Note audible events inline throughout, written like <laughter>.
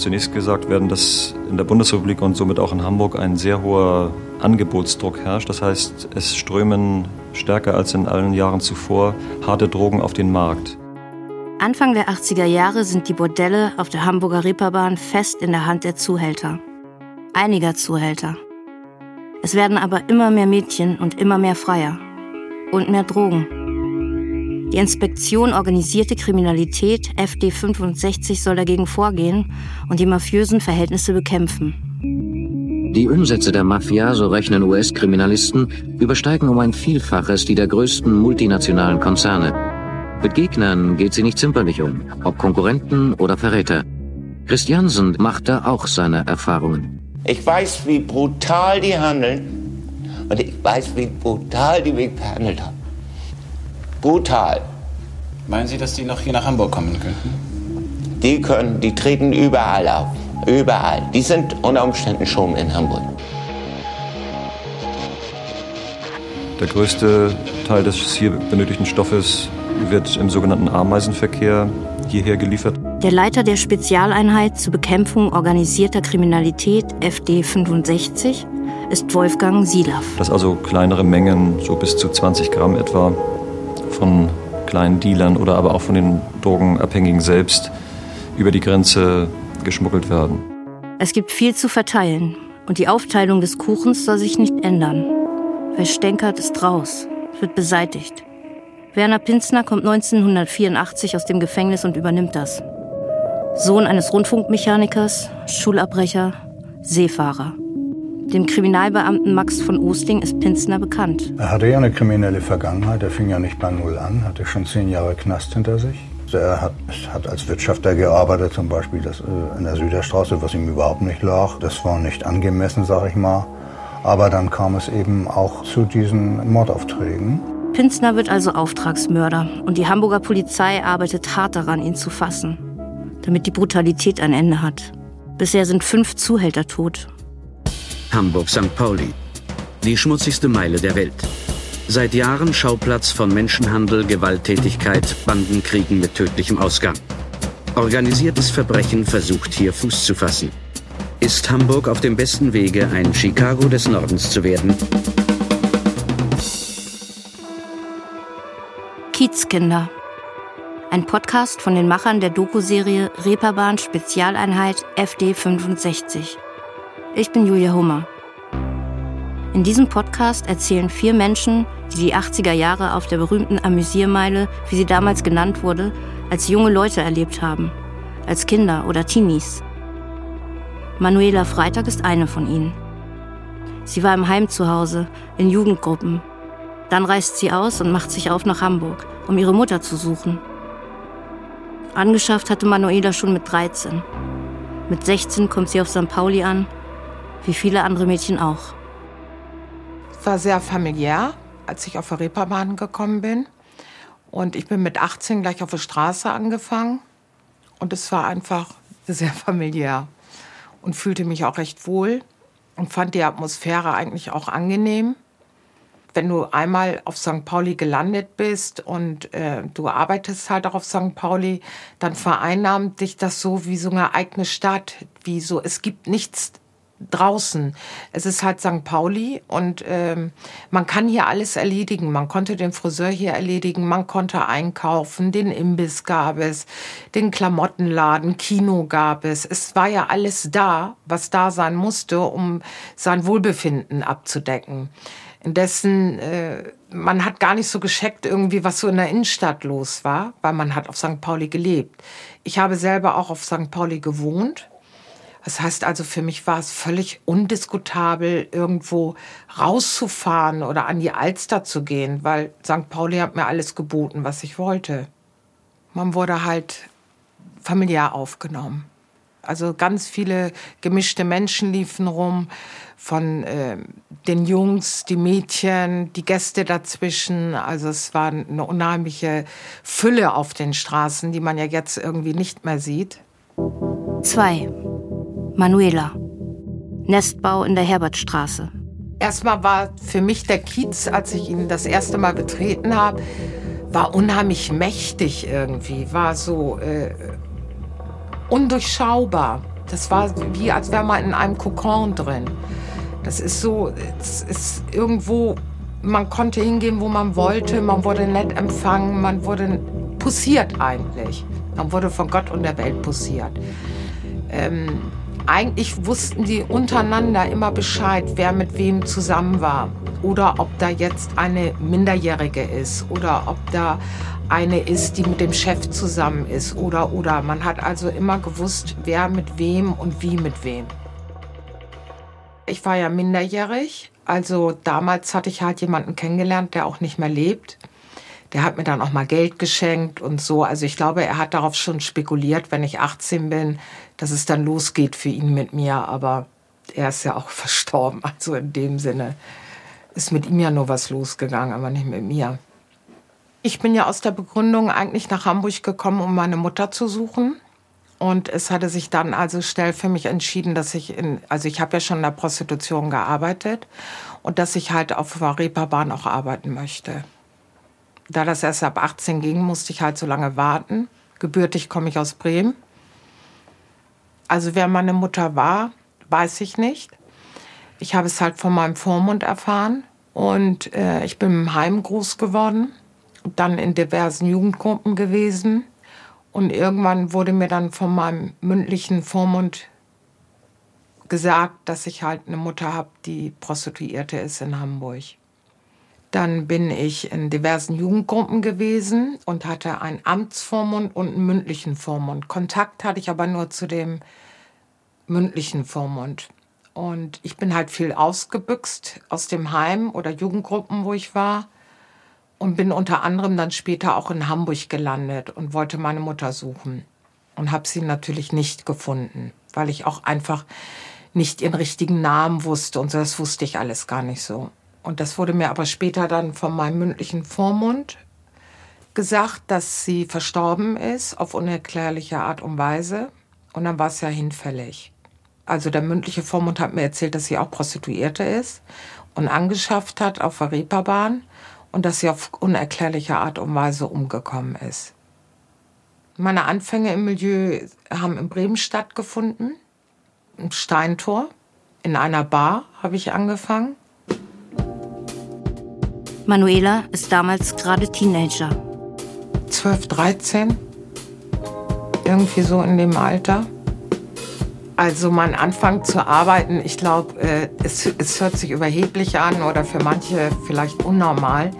zunächst gesagt werden, dass in der Bundesrepublik und somit auch in Hamburg ein sehr hoher Angebotsdruck herrscht. Das heißt, es strömen stärker als in allen Jahren zuvor harte Drogen auf den Markt. Anfang der 80er Jahre sind die Bordelle auf der Hamburger Reeperbahn fest in der Hand der Zuhälter. Einiger Zuhälter. Es werden aber immer mehr Mädchen und immer mehr Freier. Und mehr Drogen. Die Inspektion Organisierte Kriminalität FD65 soll dagegen vorgehen und die mafiösen Verhältnisse bekämpfen. Die Umsätze der Mafia, so rechnen US-Kriminalisten, übersteigen um ein Vielfaches die der größten multinationalen Konzerne. Mit Gegnern geht sie nicht zimperlich um, ob Konkurrenten oder Verräter. Christiansen macht da auch seine Erfahrungen. Ich weiß, wie brutal die handeln und ich weiß, wie brutal die mich behandelt haben. Brutal. Meinen Sie, dass die noch hier nach Hamburg kommen könnten? Die können, die treten überall auf. Überall. Die sind unter Umständen schon in Hamburg. Der größte Teil des hier benötigten Stoffes wird im sogenannten Ameisenverkehr hierher geliefert. Der Leiter der Spezialeinheit zur Bekämpfung organisierter Kriminalität FD 65 ist Wolfgang Silaff. Das also kleinere Mengen, so bis zu 20 Gramm etwa, von kleinen Dealern oder aber auch von den Drogenabhängigen selbst über die Grenze geschmuggelt werden. Es gibt viel zu verteilen und die Aufteilung des Kuchens soll sich nicht ändern. Wer stänkert, ist raus, wird beseitigt. Werner Pinzner kommt 1984 aus dem Gefängnis und übernimmt das. Sohn eines Rundfunkmechanikers, Schulabbrecher, Seefahrer. Dem Kriminalbeamten Max von Osting ist Pinzner bekannt. Er hatte ja eine kriminelle Vergangenheit. Er fing ja nicht bei Null an, hatte schon zehn Jahre Knast hinter sich. Also er hat, hat, als Wirtschafter gearbeitet, zum Beispiel das, äh, in der Süderstraße, was ihm überhaupt nicht lag. Das war nicht angemessen, sag ich mal. Aber dann kam es eben auch zu diesen Mordaufträgen. Pinzner wird also Auftragsmörder und die Hamburger Polizei arbeitet hart daran, ihn zu fassen, damit die Brutalität ein Ende hat. Bisher sind fünf Zuhälter tot Hamburg-St. Pauli. Die schmutzigste Meile der Welt. Seit Jahren Schauplatz von Menschenhandel, Gewalttätigkeit, Bandenkriegen mit tödlichem Ausgang. Organisiertes Verbrechen versucht hier Fuß zu fassen. Ist Hamburg auf dem besten Wege, ein Chicago des Nordens zu werden? Kiezkinder. Ein Podcast von den Machern der Doku-Serie Reeperbahn Spezialeinheit FD 65. Ich bin Julia Hummer. In diesem Podcast erzählen vier Menschen, die die 80er Jahre auf der berühmten Amüsiermeile, wie sie damals genannt wurde, als junge Leute erlebt haben, als Kinder oder Teenies. Manuela Freitag ist eine von ihnen. Sie war im Heim zu Hause, in Jugendgruppen. Dann reist sie aus und macht sich auf nach Hamburg, um ihre Mutter zu suchen. Angeschafft hatte Manuela schon mit 13. Mit 16 kommt sie auf St. Pauli an wie viele andere Mädchen auch. Es war sehr familiär, als ich auf der Reeperbahn gekommen bin. Und ich bin mit 18 gleich auf der Straße angefangen. Und es war einfach <laughs> sehr familiär und fühlte mich auch recht wohl und fand die Atmosphäre eigentlich auch angenehm. Wenn du einmal auf St. Pauli gelandet bist und äh, du arbeitest halt auch auf St. Pauli, dann vereinnahmt dich das so wie so eine eigene Stadt. Wie so, es gibt nichts draußen. Es ist halt St. Pauli und ähm, man kann hier alles erledigen. Man konnte den Friseur hier erledigen, man konnte einkaufen, den Imbiss gab es, den Klamottenladen, Kino gab es. Es war ja alles da, was da sein musste, um sein Wohlbefinden abzudecken. Indessen, äh, man hat gar nicht so gescheckt irgendwie, was so in der Innenstadt los war, weil man hat auf St. Pauli gelebt. Ich habe selber auch auf St. Pauli gewohnt das heißt also, für mich war es völlig undiskutabel, irgendwo rauszufahren oder an die Alster zu gehen, weil St. Pauli hat mir alles geboten, was ich wollte. Man wurde halt familiär aufgenommen. Also ganz viele gemischte Menschen liefen rum, von äh, den Jungs, die Mädchen, die Gäste dazwischen. Also es war eine unheimliche Fülle auf den Straßen, die man ja jetzt irgendwie nicht mehr sieht. Zwei. Manuela. Nestbau in der Herbertstraße. Erstmal war für mich der Kiez, als ich ihn das erste Mal betreten habe, war unheimlich mächtig irgendwie, war so äh, undurchschaubar. Das war wie, als wäre man in einem Kokon drin. Das ist so, es ist irgendwo, man konnte hingehen, wo man wollte, man wurde nett empfangen, man wurde pussiert eigentlich. Man wurde von Gott und der Welt pussiert. Ähm, eigentlich wussten die untereinander immer Bescheid, wer mit wem zusammen war. Oder ob da jetzt eine Minderjährige ist oder ob da eine ist, die mit dem Chef zusammen ist oder oder. Man hat also immer gewusst, wer mit wem und wie mit wem. Ich war ja minderjährig, also damals hatte ich halt jemanden kennengelernt, der auch nicht mehr lebt. Der hat mir dann auch mal Geld geschenkt und so. Also ich glaube, er hat darauf schon spekuliert, wenn ich 18 bin, dass es dann losgeht für ihn mit mir. Aber er ist ja auch <laughs> verstorben. Also in dem Sinne ist mit ihm ja nur was losgegangen, aber nicht mit mir. Ich bin ja aus der Begründung eigentlich nach Hamburg gekommen, um meine Mutter zu suchen. Und es hatte sich dann also schnell für mich entschieden, dass ich in, also ich habe ja schon in der Prostitution gearbeitet und dass ich halt auf der Reeperbahn auch arbeiten möchte. Da das erst ab 18 ging, musste ich halt so lange warten. Gebürtig komme ich aus Bremen. Also wer meine Mutter war, weiß ich nicht. Ich habe es halt von meinem Vormund erfahren und äh, ich bin im Heim groß geworden dann in diversen Jugendgruppen gewesen. Und irgendwann wurde mir dann von meinem mündlichen Vormund gesagt, dass ich halt eine Mutter habe, die Prostituierte ist in Hamburg. Dann bin ich in diversen Jugendgruppen gewesen und hatte einen Amtsvormund und einen mündlichen Vormund. Kontakt hatte ich aber nur zu dem mündlichen Vormund. Und ich bin halt viel ausgebüxt aus dem Heim oder Jugendgruppen, wo ich war und bin unter anderem dann später auch in Hamburg gelandet und wollte meine Mutter suchen und habe sie natürlich nicht gefunden, weil ich auch einfach nicht ihren richtigen Namen wusste und das wusste ich alles gar nicht so. Und das wurde mir aber später dann von meinem mündlichen Vormund gesagt, dass sie verstorben ist auf unerklärliche Art und Weise. Und dann war es ja hinfällig. Also der mündliche Vormund hat mir erzählt, dass sie auch Prostituierte ist und angeschafft hat auf der Reeperbahn und dass sie auf unerklärliche Art und Weise umgekommen ist. Meine Anfänge im Milieu haben in Bremen stattgefunden, im Steintor. In einer Bar habe ich angefangen. Manuela ist damals gerade Teenager. 12, 13, irgendwie so in dem Alter. Also mein Anfang zu arbeiten, ich glaube, äh, es, es hört sich überheblich an oder für manche vielleicht unnormal.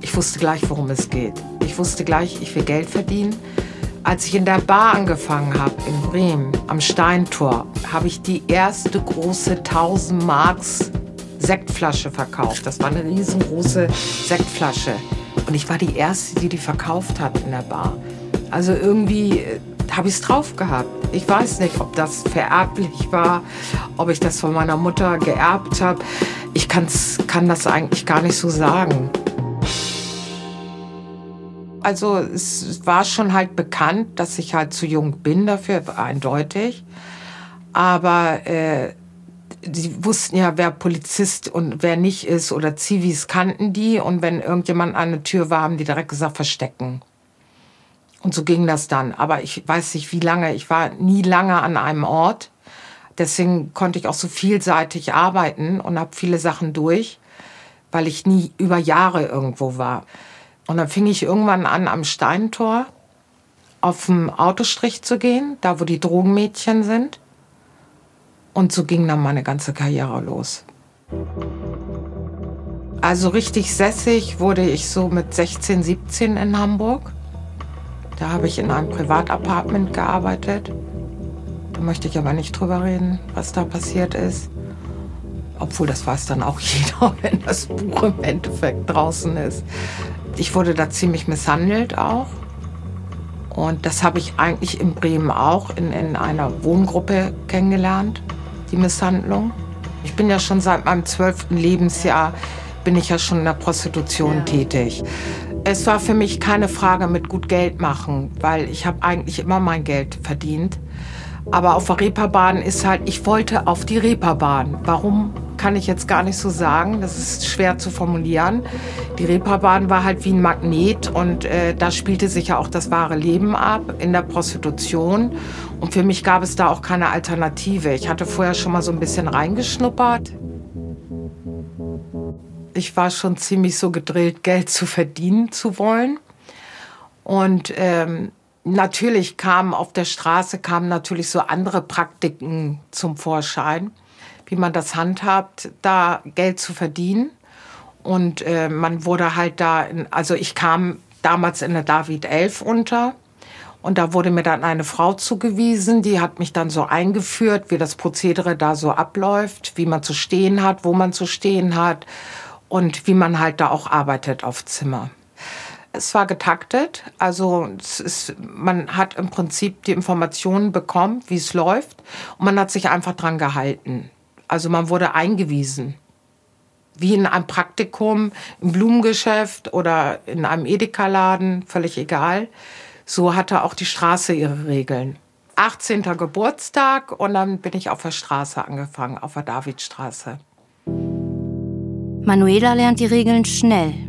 Ich wusste gleich, worum es geht. Ich wusste gleich, ich will Geld verdienen. Als ich in der Bar angefangen habe, in Bremen, am Steintor, habe ich die erste große 1000 Marks Sektflasche verkauft. Das war eine riesengroße Sektflasche. Und ich war die Erste, die die verkauft hat in der Bar. Also irgendwie äh, habe ich es drauf gehabt. Ich weiß nicht, ob das vererblich war, ob ich das von meiner Mutter geerbt habe. Ich kann's, kann das eigentlich gar nicht so sagen. Also es war schon halt bekannt, dass ich halt zu jung bin dafür, eindeutig. Aber äh, die wussten ja, wer Polizist und wer nicht ist oder Zivis kannten die. Und wenn irgendjemand an der Tür war, haben die direkt gesagt, verstecken. Und so ging das dann. Aber ich weiß nicht, wie lange. Ich war nie lange an einem Ort. Deswegen konnte ich auch so vielseitig arbeiten und habe viele Sachen durch, weil ich nie über Jahre irgendwo war. Und dann fing ich irgendwann an, am Steintor auf dem Autostrich zu gehen, da wo die Drogenmädchen sind. Und so ging dann meine ganze Karriere los. Also richtig sässig wurde ich so mit 16, 17 in Hamburg. Da habe ich in einem Privatapartment gearbeitet. Da möchte ich aber nicht drüber reden, was da passiert ist. Obwohl, das weiß dann auch <laughs> jeder, wenn das Buch im Endeffekt draußen ist. Ich wurde da ziemlich misshandelt auch. Und das habe ich eigentlich in Bremen auch in, in einer Wohngruppe kennengelernt, die Misshandlung. Ich bin ja schon seit meinem zwölften Lebensjahr, bin ich ja schon in der Prostitution ja. tätig. Es war für mich keine Frage mit gut Geld machen, weil ich habe eigentlich immer mein Geld verdient. Aber auf der Reeperbahn ist halt, ich wollte auf die Reeperbahn. Warum? kann ich jetzt gar nicht so sagen. Das ist schwer zu formulieren. Die Reeperbahn war halt wie ein Magnet und äh, da spielte sich ja auch das wahre Leben ab in der Prostitution. Und für mich gab es da auch keine Alternative. Ich hatte vorher schon mal so ein bisschen reingeschnuppert. Ich war schon ziemlich so gedrillt, Geld zu verdienen zu wollen. Und ähm, natürlich kamen auf der Straße kamen natürlich so andere Praktiken zum Vorschein, wie man das handhabt, da Geld zu verdienen. Und äh, man wurde halt da, in, also ich kam damals in der David 11 unter. Und da wurde mir dann eine Frau zugewiesen, die hat mich dann so eingeführt, wie das Prozedere da so abläuft, wie man zu stehen hat, wo man zu stehen hat und wie man halt da auch arbeitet auf Zimmer. Es war getaktet, also ist, man hat im Prinzip die Informationen bekommen, wie es läuft und man hat sich einfach dran gehalten. Also man wurde eingewiesen. Wie in einem Praktikum im Blumengeschäft oder in einem Edeka-Laden, völlig egal. So hatte auch die Straße ihre Regeln. 18. Geburtstag und dann bin ich auf der Straße angefangen, auf der Davidstraße. Manuela lernt die Regeln schnell.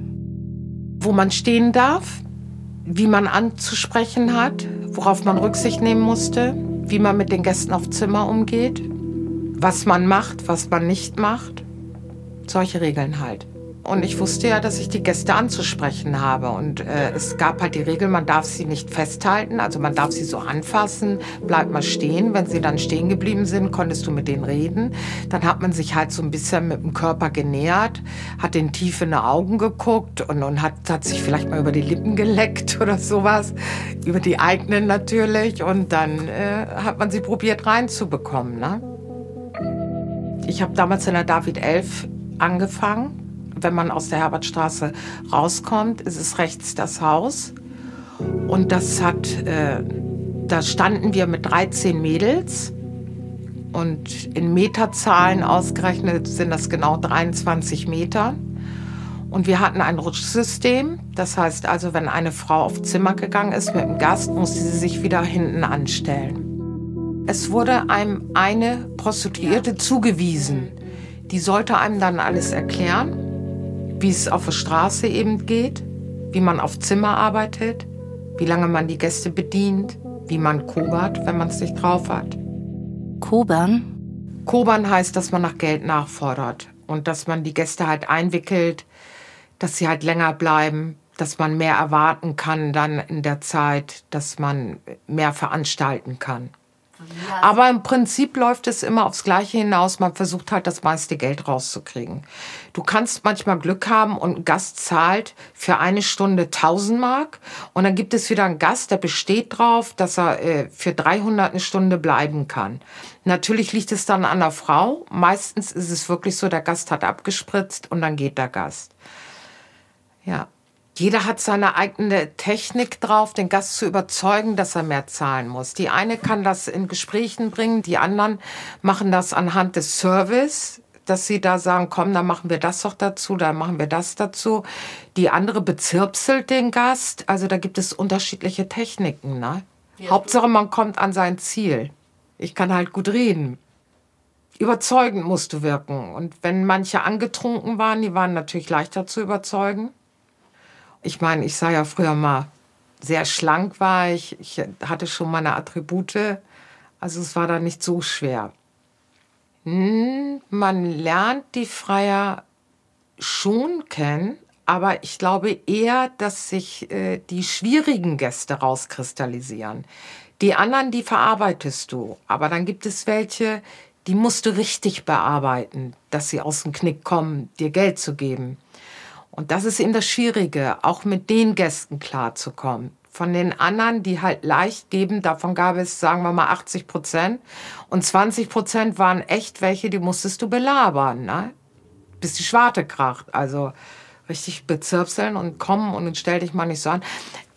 Wo man stehen darf, wie man anzusprechen hat, worauf man Rücksicht nehmen musste, wie man mit den Gästen auf Zimmer umgeht, was man macht, was man nicht macht. Solche Regeln halt. Und ich wusste ja, dass ich die Gäste anzusprechen habe. Und äh, es gab halt die Regel, man darf sie nicht festhalten, also man darf sie so anfassen, bleibt mal stehen. Wenn sie dann stehen geblieben sind, konntest du mit denen reden. Dann hat man sich halt so ein bisschen mit dem Körper genähert, hat den tief in die Augen geguckt und, und hat, hat sich vielleicht mal über die Lippen geleckt oder sowas. Über die eigenen natürlich. Und dann äh, hat man sie probiert reinzubekommen. Ne? Ich habe damals in der David 11 angefangen wenn man aus der Herbertstraße rauskommt, ist es rechts das Haus. Und das hat, äh, da standen wir mit 13 Mädels. Und in Meterzahlen ausgerechnet sind das genau 23 Meter. Und wir hatten ein Rutschsystem. Das heißt also, wenn eine Frau auf Zimmer gegangen ist mit einem Gast, musste sie sich wieder hinten anstellen. Es wurde einem eine Prostituierte zugewiesen. Die sollte einem dann alles erklären wie es auf der Straße eben geht, wie man auf Zimmer arbeitet, wie lange man die Gäste bedient, wie man kobert, wenn man es nicht drauf hat. Kobern? Kobern heißt, dass man nach Geld nachfordert und dass man die Gäste halt einwickelt, dass sie halt länger bleiben, dass man mehr erwarten kann dann in der Zeit, dass man mehr veranstalten kann. Aber im Prinzip läuft es immer aufs Gleiche hinaus. Man versucht halt das meiste Geld rauszukriegen. Du kannst manchmal Glück haben und ein Gast zahlt für eine Stunde 1000 Mark und dann gibt es wieder einen Gast, der besteht drauf, dass er äh, für 300 eine Stunde bleiben kann. Natürlich liegt es dann an der Frau. Meistens ist es wirklich so, der Gast hat abgespritzt und dann geht der Gast. Ja. Jeder hat seine eigene Technik drauf, den Gast zu überzeugen, dass er mehr zahlen muss. Die eine kann das in Gesprächen bringen, die anderen machen das anhand des Service, dass sie da sagen, komm, dann machen wir das doch dazu, dann machen wir das dazu. Die andere bezirpselt den Gast. Also da gibt es unterschiedliche Techniken. Ne? Ja. Hauptsache, man kommt an sein Ziel. Ich kann halt gut reden. Überzeugend musst du wirken. Und wenn manche angetrunken waren, die waren natürlich leichter zu überzeugen. Ich meine, ich sah ja früher mal sehr schlank war ich. Ich hatte schon meine Attribute. Also es war da nicht so schwer. Hm, man lernt die Freier schon kennen, aber ich glaube eher, dass sich äh, die schwierigen Gäste rauskristallisieren. Die anderen, die verarbeitest du, aber dann gibt es welche, die musst du richtig bearbeiten, dass sie aus dem Knick kommen, dir Geld zu geben. Und das ist eben das Schwierige, auch mit den Gästen klarzukommen. Von den anderen, die halt leicht geben, davon gab es, sagen wir mal, 80 Prozent. Und 20 Prozent waren echt welche, die musstest du belabern, ne? bis die Schwarte kracht. Also richtig bezirpseln und kommen und stell dich mal nicht so an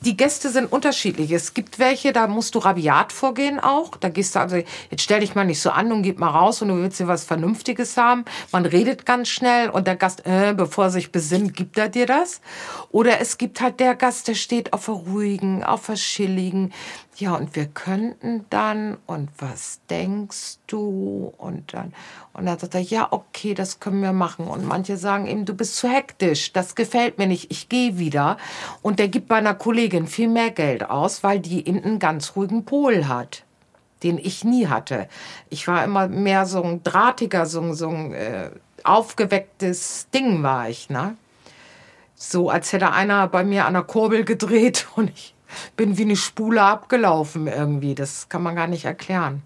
die Gäste sind unterschiedlich. Es gibt welche, da musst du rabiat vorgehen auch. Da gehst du also, jetzt stell dich mal nicht so an und gib mal raus und du willst dir was Vernünftiges haben. Man redet ganz schnell und der Gast, äh, bevor er sich besinnt, gibt er dir das. Oder es gibt halt der Gast, der steht auf der ruhigen, auf der chilligen. Ja, und wir könnten dann, und was denkst du? Und dann, und dann sagt er, ja, okay, das können wir machen. Und manche sagen ihm, du bist zu hektisch, das gefällt mir nicht, ich gehe wieder. Und der gibt bei einer Kollegin viel mehr Geld aus, weil die eben einen ganz ruhigen Pol hat, den ich nie hatte. Ich war immer mehr so ein drahtiger, so, so ein äh, aufgewecktes Ding war ich, ne? So, als hätte einer bei mir an der Kurbel gedreht <laughs> und ich bin wie eine Spule abgelaufen irgendwie. Das kann man gar nicht erklären.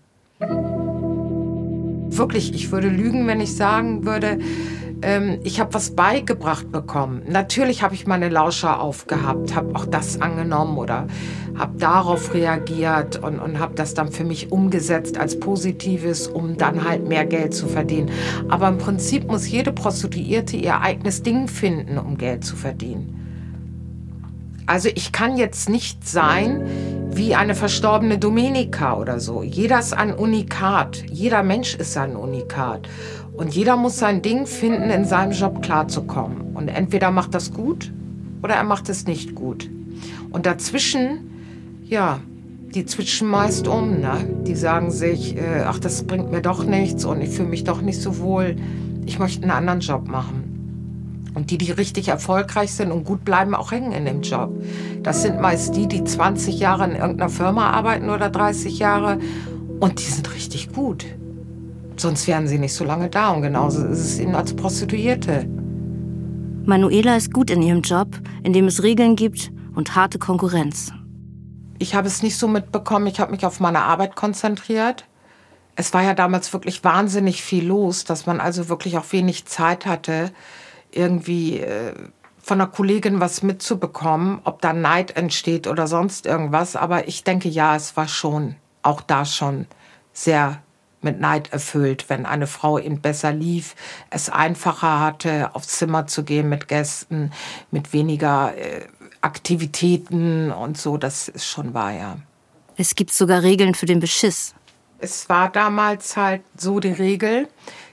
Wirklich, ich würde lügen, wenn ich sagen würde, ähm, ich habe was beigebracht bekommen. Natürlich habe ich meine Lauscher aufgehabt, habe auch das angenommen oder habe darauf reagiert und, und habe das dann für mich umgesetzt als Positives, um dann halt mehr Geld zu verdienen. Aber im Prinzip muss jede Prostituierte ihr eigenes Ding finden, um Geld zu verdienen. Also ich kann jetzt nicht sein wie eine verstorbene Domenica oder so. Jeder ist ein Unikat. Jeder Mensch ist ein Unikat. Und jeder muss sein Ding finden, in seinem Job klarzukommen. Und entweder macht das gut oder er macht es nicht gut. Und dazwischen, ja, die zwitschen meist um. Ne? Die sagen sich, äh, ach, das bringt mir doch nichts und ich fühle mich doch nicht so wohl. Ich möchte einen anderen Job machen. Und die, die richtig erfolgreich sind und gut bleiben, auch hängen in dem Job. Das sind meist die, die 20 Jahre in irgendeiner Firma arbeiten oder 30 Jahre und die sind richtig gut. Sonst wären sie nicht so lange da und genauso ist es ihnen als Prostituierte. Manuela ist gut in ihrem Job, in dem es Regeln gibt und harte Konkurrenz. Ich habe es nicht so mitbekommen, ich habe mich auf meine Arbeit konzentriert. Es war ja damals wirklich wahnsinnig viel los, dass man also wirklich auch wenig Zeit hatte, irgendwie äh, von einer Kollegin was mitzubekommen, ob da Neid entsteht oder sonst irgendwas. Aber ich denke, ja, es war schon, auch da schon sehr mit Neid erfüllt, wenn eine Frau ihn besser lief, es einfacher hatte, aufs Zimmer zu gehen mit Gästen, mit weniger äh, Aktivitäten und so. Das ist schon wahr, ja. Es gibt sogar Regeln für den Beschiss. Es war damals halt so die Regel,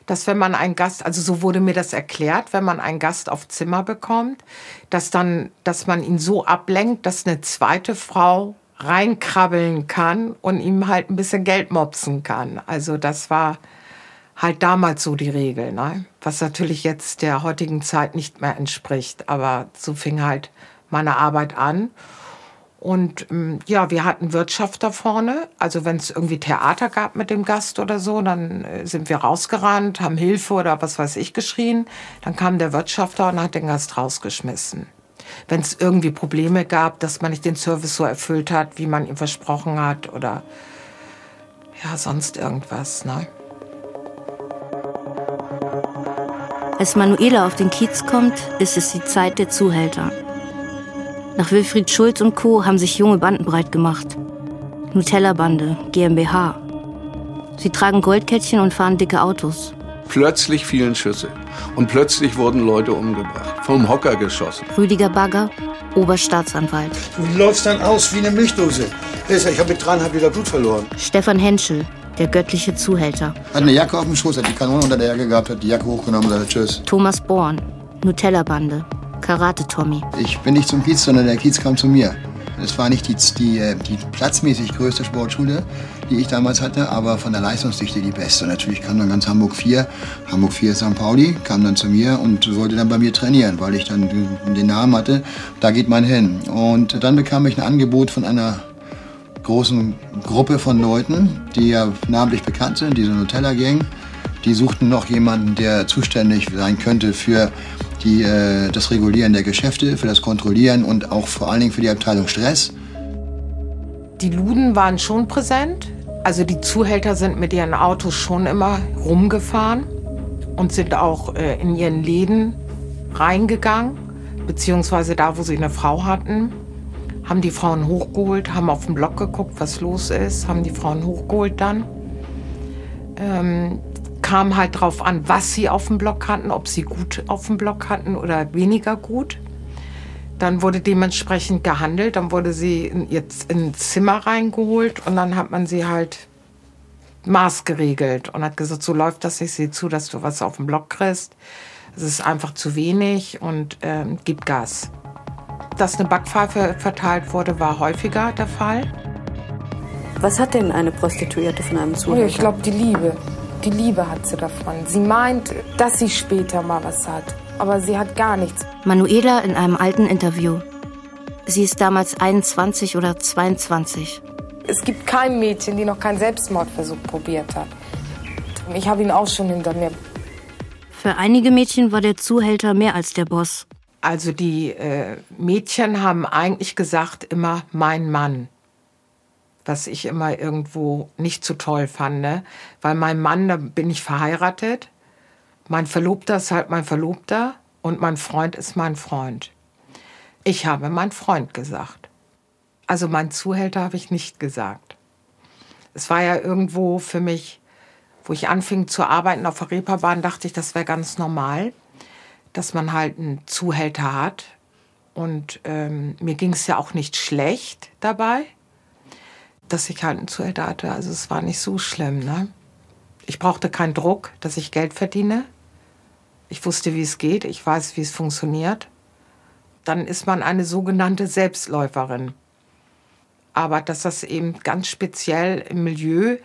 dass wenn man einen Gast, also so wurde mir das erklärt, wenn man einen Gast auf Zimmer bekommt, dass dann, dass man ihn so ablenkt, dass eine zweite Frau reinkrabbeln kann und ihm halt ein bisschen Geld mopsen kann. Also das war halt damals so die Regel, ne? was natürlich jetzt der heutigen Zeit nicht mehr entspricht. Aber so fing halt meine Arbeit an. Und ähm, ja, wir hatten Wirtschaft da vorne. Also wenn es irgendwie Theater gab mit dem Gast oder so, dann äh, sind wir rausgerannt, haben Hilfe oder was weiß ich geschrien. Dann kam der Wirtschafter und hat den Gast rausgeschmissen. Wenn es irgendwie Probleme gab, dass man nicht den Service so erfüllt hat, wie man ihm versprochen hat oder ja, sonst irgendwas. Ne? Als Manuela auf den Kiez kommt, ist es die Zeit der Zuhälter. Nach Wilfried Schulz und Co. haben sich junge Banden breit gemacht. Nutella-Bande, GmbH. Sie tragen Goldkettchen und fahren dicke Autos. Plötzlich fielen Schüsse. Und plötzlich wurden Leute umgebracht. Vom Hocker geschossen. Rüdiger Bagger, Oberstaatsanwalt. Du läufst dann aus wie eine Milchdose. Ich habe mit dreieinhalb Liter Blut verloren. Stefan Henschel, der göttliche Zuhälter. Hat eine Jacke auf dem Schoß, hat die Kanone unter der Jacke gehabt, hat die Jacke hochgenommen und sagte Tschüss. Thomas Born, Nutella-Bande, Karate-Tommy. Ich bin nicht zum Kiez, sondern der Kiez kam zu mir. Es war nicht die, die, äh, die platzmäßig größte Sportschule, die ich damals hatte, aber von der Leistungsdichte die beste. Natürlich kam dann ganz Hamburg 4, Hamburg 4 St. Pauli, kam dann zu mir und wollte dann bei mir trainieren, weil ich dann den Namen hatte, da geht man hin. Und dann bekam ich ein Angebot von einer großen Gruppe von Leuten, die ja namentlich bekannt sind, diese Nutella-Gang. Die suchten noch jemanden, der zuständig sein könnte für die, äh, das Regulieren der Geschäfte, für das Kontrollieren und auch vor allen Dingen für die Abteilung Stress. Die Luden waren schon präsent. Also die Zuhälter sind mit ihren Autos schon immer rumgefahren und sind auch äh, in ihren Läden reingegangen, beziehungsweise da, wo sie eine Frau hatten, haben die Frauen hochgeholt, haben auf den Block geguckt, was los ist, haben die Frauen hochgeholt dann. Ähm, kam halt drauf an, was sie auf dem Block hatten, ob sie gut auf dem Block hatten oder weniger gut. Dann wurde dementsprechend gehandelt, dann wurde sie jetzt in ein Zimmer reingeholt und dann hat man sie halt maßgeregelt und hat gesagt, so läuft das, ich sehe zu, dass du was auf dem Block kriegst. Es ist einfach zu wenig und ähm, gib Gas. Dass eine Backpfeife verteilt wurde, war häufiger der Fall. Was hat denn eine Prostituierte von einem Zuhälter? Ich glaube, die Liebe. Die Liebe hat sie davon. Sie meint, dass sie später mal was hat. Aber sie hat gar nichts. Manuela in einem alten Interview. Sie ist damals 21 oder 22. Es gibt kein Mädchen, die noch keinen Selbstmordversuch probiert hat. Ich habe ihn auch schon hinter mir. Für einige Mädchen war der Zuhälter mehr als der Boss. Also die äh, Mädchen haben eigentlich gesagt immer mein Mann. Was ich immer irgendwo nicht so toll fand. Ne? Weil mein Mann, da bin ich verheiratet. Mein Verlobter ist halt mein Verlobter und mein Freund ist mein Freund. Ich habe mein Freund gesagt. Also mein Zuhälter habe ich nicht gesagt. Es war ja irgendwo für mich, wo ich anfing zu arbeiten auf der Reeperbahn, dachte ich, das wäre ganz normal, dass man halt einen Zuhälter hat. Und ähm, mir ging es ja auch nicht schlecht dabei, dass ich halt einen Zuhälter hatte. Also es war nicht so schlimm. Ne? Ich brauchte keinen Druck, dass ich Geld verdiene. Ich wusste, wie es geht. Ich weiß, wie es funktioniert. Dann ist man eine sogenannte Selbstläuferin aber dass das eben ganz speziell im Milieu,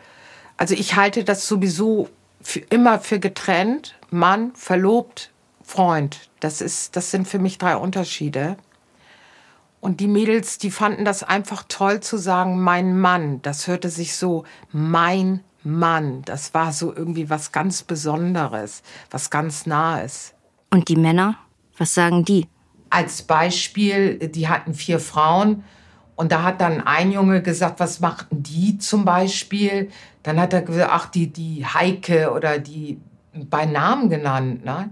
also ich halte das sowieso für, immer für getrennt, Mann, verlobt, Freund. Das, ist, das sind für mich drei Unterschiede. Und die Mädels, die fanden das einfach toll zu sagen, mein Mann. Das hörte sich so, mein Mann. Das war so irgendwie was ganz Besonderes, was ganz Nahes. Und die Männer? Was sagen die? Als Beispiel, die hatten vier Frauen und da hat dann ein Junge gesagt, was machten die zum Beispiel? Dann hat er gesagt, ach, die, die Heike oder die bei Namen genannt, ne?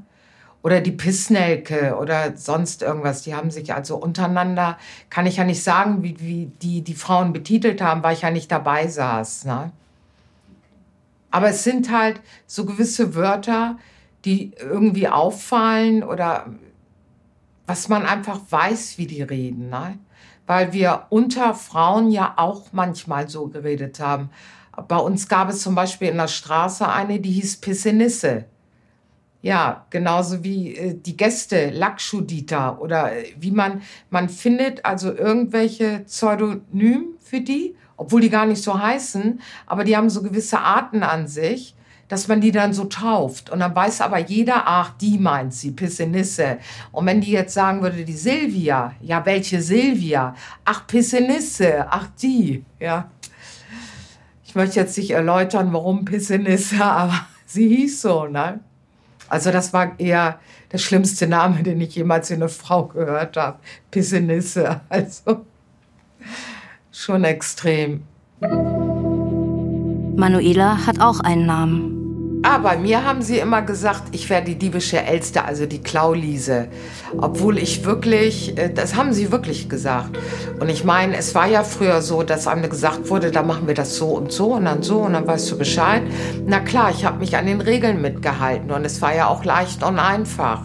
Oder die Pissnelke oder sonst irgendwas. Die haben sich also untereinander, kann ich ja nicht sagen, wie, wie die die Frauen betitelt haben, weil ich ja nicht dabei saß. Ne? Aber es sind halt so gewisse Wörter, die irgendwie auffallen oder was man einfach weiß, wie die reden. Ne? weil wir unter Frauen ja auch manchmal so geredet haben. Bei uns gab es zum Beispiel in der Straße eine, die hieß Pissenisse. Ja, genauso wie äh, die Gäste, Lakshudita oder äh, wie man, man findet also irgendwelche Pseudonym für die, obwohl die gar nicht so heißen, aber die haben so gewisse Arten an sich dass man die dann so tauft. Und dann weiß aber jeder, ach, die meint sie, Pissenisse. Und wenn die jetzt sagen würde, die Silvia, ja, welche Silvia? Ach, Pissenisse, ach, die, ja. Ich möchte jetzt nicht erläutern, warum Pissenisse, <laughs> aber sie hieß so, ne? Also das war eher der schlimmste Name, den ich jemals in eine Frau gehört habe. Pissenisse, <laughs> also schon extrem. Manuela hat auch einen Namen. Bei mir haben sie immer gesagt, ich wäre die diebische Elste, also die Klauliese. Obwohl ich wirklich, äh, das haben sie wirklich gesagt. Und ich meine, es war ja früher so, dass einem gesagt wurde, da machen wir das so und so und dann so und dann weißt du Bescheid. Na klar, ich habe mich an den Regeln mitgehalten und es war ja auch leicht und einfach.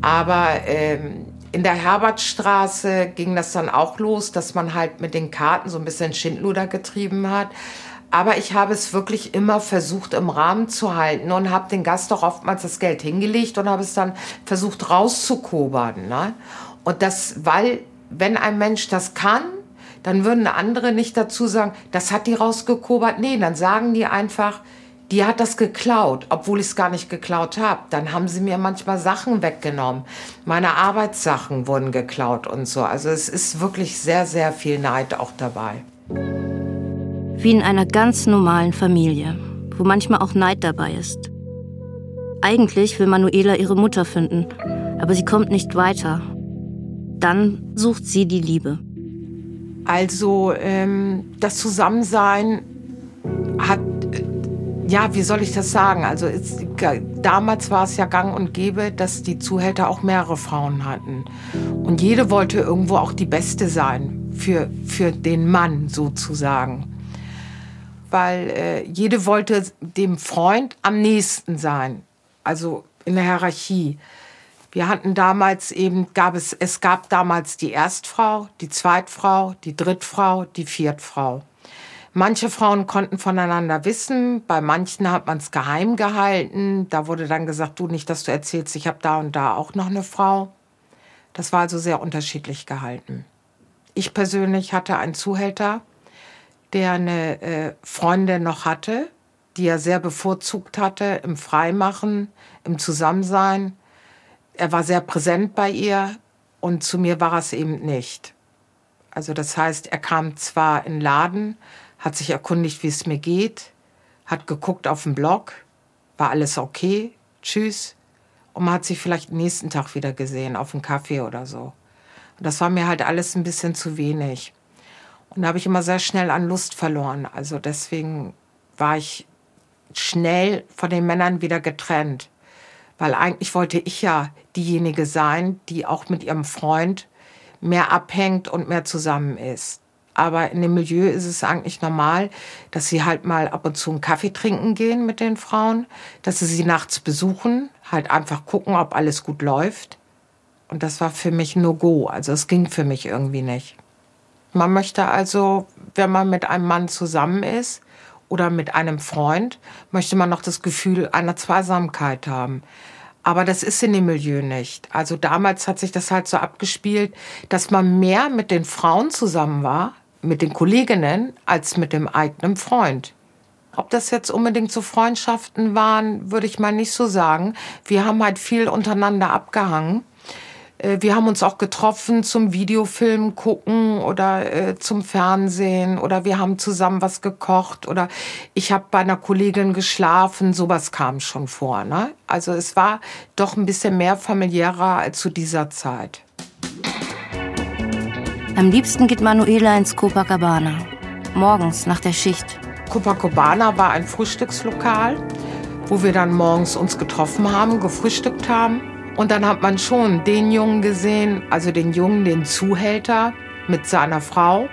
Aber ähm, in der Herbertstraße ging das dann auch los, dass man halt mit den Karten so ein bisschen Schindluder getrieben hat. Aber ich habe es wirklich immer versucht im Rahmen zu halten und habe den Gast auch oftmals das Geld hingelegt und habe es dann versucht rauszukobern. Ne? Und das, weil wenn ein Mensch das kann, dann würden andere nicht dazu sagen, das hat die rausgekobert. Nee, dann sagen die einfach, die hat das geklaut, obwohl ich es gar nicht geklaut habe. Dann haben sie mir manchmal Sachen weggenommen. Meine Arbeitssachen wurden geklaut und so. Also es ist wirklich sehr, sehr viel Neid auch dabei. Wie in einer ganz normalen Familie, wo manchmal auch Neid dabei ist. Eigentlich will Manuela ihre Mutter finden, aber sie kommt nicht weiter. Dann sucht sie die Liebe. Also ähm, das Zusammensein hat, ja, wie soll ich das sagen? Also es, damals war es ja gang und gäbe, dass die Zuhälter auch mehrere Frauen hatten. Und jede wollte irgendwo auch die Beste sein für, für den Mann sozusagen weil äh, jede wollte dem Freund am nächsten sein, also in der Hierarchie. Wir hatten damals eben, gab es, es gab damals die Erstfrau, die Zweitfrau, die Drittfrau, die Viertfrau. Manche Frauen konnten voneinander wissen, bei manchen hat man es geheim gehalten. Da wurde dann gesagt, du nicht, dass du erzählst, ich habe da und da auch noch eine Frau. Das war also sehr unterschiedlich gehalten. Ich persönlich hatte einen Zuhälter, der eine äh, Freundin noch hatte, die er sehr bevorzugt hatte im Freimachen, im Zusammensein. Er war sehr präsent bei ihr und zu mir war es eben nicht. Also das heißt, er kam zwar in den Laden, hat sich erkundigt, wie es mir geht, hat geguckt auf dem Blog, war alles okay, tschüss. Und man hat sich vielleicht nächsten Tag wieder gesehen, auf dem Kaffee oder so. Und das war mir halt alles ein bisschen zu wenig. Und da habe ich immer sehr schnell an Lust verloren. Also deswegen war ich schnell von den Männern wieder getrennt. Weil eigentlich wollte ich ja diejenige sein, die auch mit ihrem Freund mehr abhängt und mehr zusammen ist. Aber in dem Milieu ist es eigentlich normal, dass sie halt mal ab und zu einen Kaffee trinken gehen mit den Frauen, dass sie sie nachts besuchen, halt einfach gucken, ob alles gut läuft. Und das war für mich nur go. Also es ging für mich irgendwie nicht. Man möchte also, wenn man mit einem Mann zusammen ist oder mit einem Freund, möchte man noch das Gefühl einer Zweisamkeit haben. Aber das ist in dem Milieu nicht. Also damals hat sich das halt so abgespielt, dass man mehr mit den Frauen zusammen war, mit den Kolleginnen, als mit dem eigenen Freund. Ob das jetzt unbedingt so Freundschaften waren, würde ich mal nicht so sagen. Wir haben halt viel untereinander abgehangen. Äh, wir haben uns auch getroffen zum Videofilm gucken oder äh, zum Fernsehen oder wir haben zusammen was gekocht oder ich habe bei einer Kollegin geschlafen. Sowas kam schon vor. Ne? Also es war doch ein bisschen mehr familiärer als zu dieser Zeit. Am liebsten geht Manuela ins Copacabana. Morgens nach der Schicht. Copacabana war ein Frühstückslokal, wo wir dann morgens uns getroffen haben, gefrühstückt haben. Und dann hat man schon den Jungen gesehen, also den Jungen, den Zuhälter mit seiner Frau.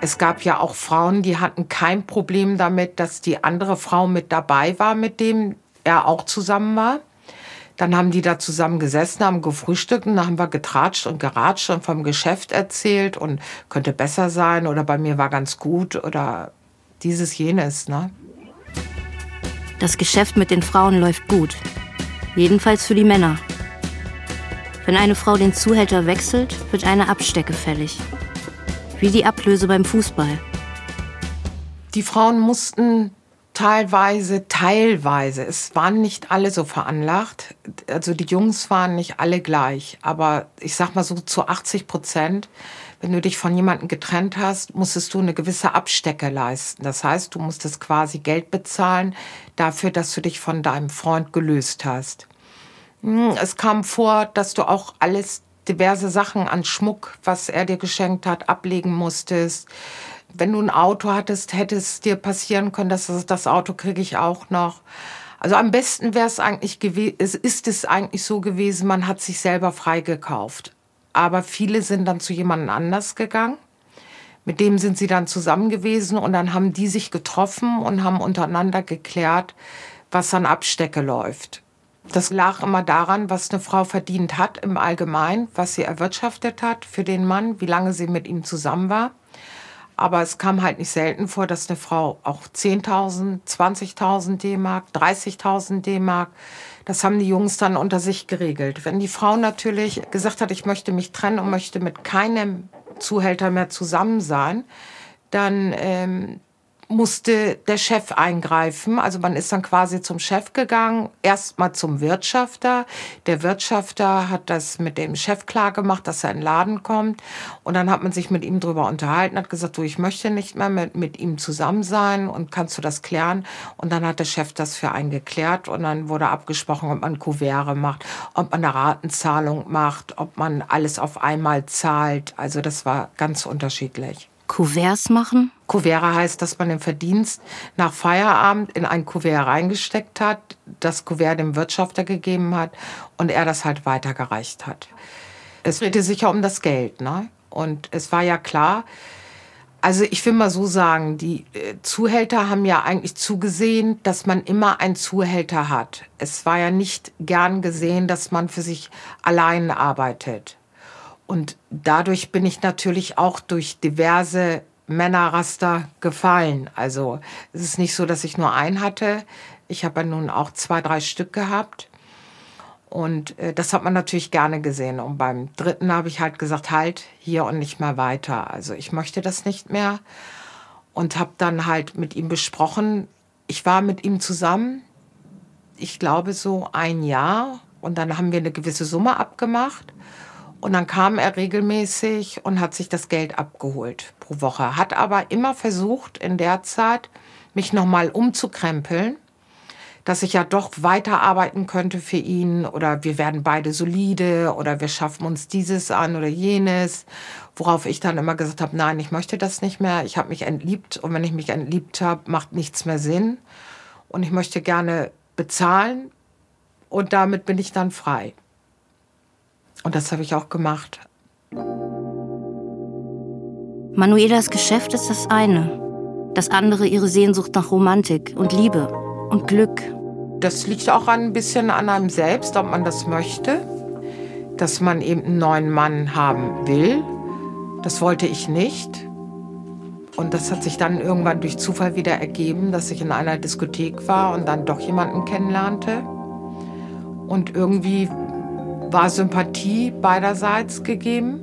Es gab ja auch Frauen, die hatten kein Problem damit, dass die andere Frau mit dabei war, mit dem er auch zusammen war. Dann haben die da zusammen gesessen, haben gefrühstückt und dann haben wir getratscht und geratscht und vom Geschäft erzählt und könnte besser sein oder bei mir war ganz gut oder dieses, jenes, ne? Das Geschäft mit den Frauen läuft gut. Jedenfalls für die Männer. Wenn eine Frau den Zuhälter wechselt, wird eine Abstecke fällig. Wie die Ablöse beim Fußball. Die Frauen mussten teilweise, teilweise, es waren nicht alle so veranlagt. Also die Jungs waren nicht alle gleich. Aber ich sag mal so zu 80 Prozent, wenn du dich von jemandem getrennt hast, musstest du eine gewisse Abstecke leisten. Das heißt, du musstest quasi Geld bezahlen dafür, dass du dich von deinem Freund gelöst hast. Hm, es kam vor, dass du auch alles diverse Sachen an Schmuck, was er dir geschenkt hat, ablegen musstest. Wenn du ein Auto hattest, hätte es dir passieren können, dass das, Auto kriege ich auch noch. Also am besten wäre es eigentlich gewesen, es ist es eigentlich so gewesen, man hat sich selber freigekauft. Aber viele sind dann zu jemandem anders gegangen. Mit dem sind sie dann zusammen gewesen und dann haben die sich getroffen und haben untereinander geklärt, was an Abstecke läuft. Das lag immer daran, was eine Frau verdient hat im Allgemeinen, was sie erwirtschaftet hat für den Mann, wie lange sie mit ihm zusammen war. Aber es kam halt nicht selten vor, dass eine Frau auch 10.000, 20.000 D-Mark, 30.000 D-Mark, das haben die Jungs dann unter sich geregelt. Wenn die Frau natürlich gesagt hat, ich möchte mich trennen und möchte mit keinem Zuhälter mehr zusammen sein, dann ähm, musste der Chef eingreifen. Also man ist dann quasi zum Chef gegangen, erstmal zum Wirtschafter. Der Wirtschafter hat das mit dem Chef klar gemacht, dass er in den Laden kommt. Und dann hat man sich mit ihm drüber unterhalten, hat gesagt, du, ich möchte nicht mehr mit, mit ihm zusammen sein und kannst du das klären? Und dann hat der Chef das für einen geklärt und dann wurde abgesprochen, ob man Kuvere macht, ob man eine Ratenzahlung macht, ob man alles auf einmal zahlt. Also das war ganz unterschiedlich. Kuverts machen? Kuvert heißt, dass man den Verdienst nach Feierabend in ein Kuvert reingesteckt hat, das Kuvert dem Wirtschafter gegeben hat und er das halt weitergereicht hat. Es drehte sich ja um das Geld, ne? Und es war ja klar, also ich will mal so sagen, die äh, Zuhälter haben ja eigentlich zugesehen, dass man immer einen Zuhälter hat. Es war ja nicht gern gesehen, dass man für sich allein arbeitet. Und dadurch bin ich natürlich auch durch diverse Männerraster gefallen. Also es ist nicht so, dass ich nur einen hatte. Ich habe ja nun auch zwei, drei Stück gehabt. Und äh, das hat man natürlich gerne gesehen. Und beim dritten habe ich halt gesagt, halt hier und nicht mehr weiter. Also ich möchte das nicht mehr. und habe dann halt mit ihm besprochen. Ich war mit ihm zusammen, ich glaube so ein Jahr und dann haben wir eine gewisse Summe abgemacht. Und dann kam er regelmäßig und hat sich das Geld abgeholt pro Woche. Hat aber immer versucht, in der Zeit mich nochmal umzukrempeln, dass ich ja doch weiterarbeiten könnte für ihn oder wir werden beide solide oder wir schaffen uns dieses an oder jenes. Worauf ich dann immer gesagt habe, nein, ich möchte das nicht mehr. Ich habe mich entliebt und wenn ich mich entliebt habe, macht nichts mehr Sinn. Und ich möchte gerne bezahlen und damit bin ich dann frei. Und das habe ich auch gemacht. Manuelas Geschäft ist das eine, das andere ihre Sehnsucht nach Romantik und Liebe und Glück. Das liegt auch ein bisschen an einem selbst, ob man das möchte, dass man eben einen neuen Mann haben will. Das wollte ich nicht. Und das hat sich dann irgendwann durch Zufall wieder ergeben, dass ich in einer Diskothek war und dann doch jemanden kennenlernte. Und irgendwie war Sympathie beiderseits gegeben.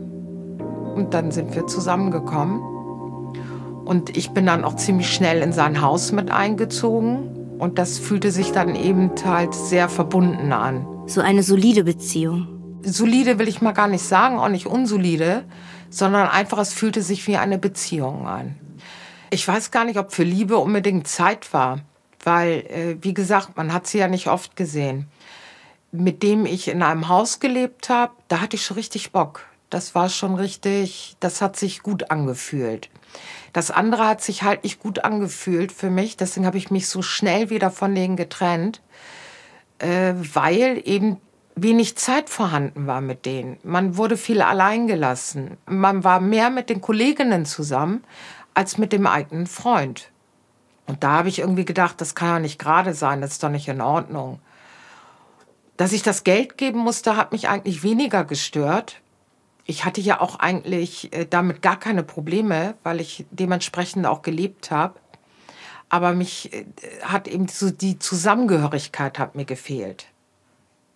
Und dann sind wir zusammengekommen. Und ich bin dann auch ziemlich schnell in sein Haus mit eingezogen. Und das fühlte sich dann eben halt sehr verbunden an. So eine solide Beziehung. Solide will ich mal gar nicht sagen, auch nicht unsolide, sondern einfach, es fühlte sich wie eine Beziehung an. Ich weiß gar nicht, ob für Liebe unbedingt Zeit war, weil, äh, wie gesagt, man hat sie ja nicht oft gesehen mit dem ich in einem Haus gelebt habe, da hatte ich schon richtig Bock. Das war schon richtig, das hat sich gut angefühlt. Das andere hat sich halt nicht gut angefühlt für mich, deswegen habe ich mich so schnell wieder von denen getrennt, äh, weil eben wenig Zeit vorhanden war mit denen. Man wurde viel allein gelassen. Man war mehr mit den Kolleginnen zusammen als mit dem eigenen Freund. Und da habe ich irgendwie gedacht, das kann ja nicht gerade sein, das ist doch nicht in Ordnung. Dass ich das Geld geben musste, hat mich eigentlich weniger gestört. Ich hatte ja auch eigentlich äh, damit gar keine Probleme, weil ich dementsprechend auch gelebt habe. Aber mich äh, hat eben so die Zusammengehörigkeit hat mir gefehlt.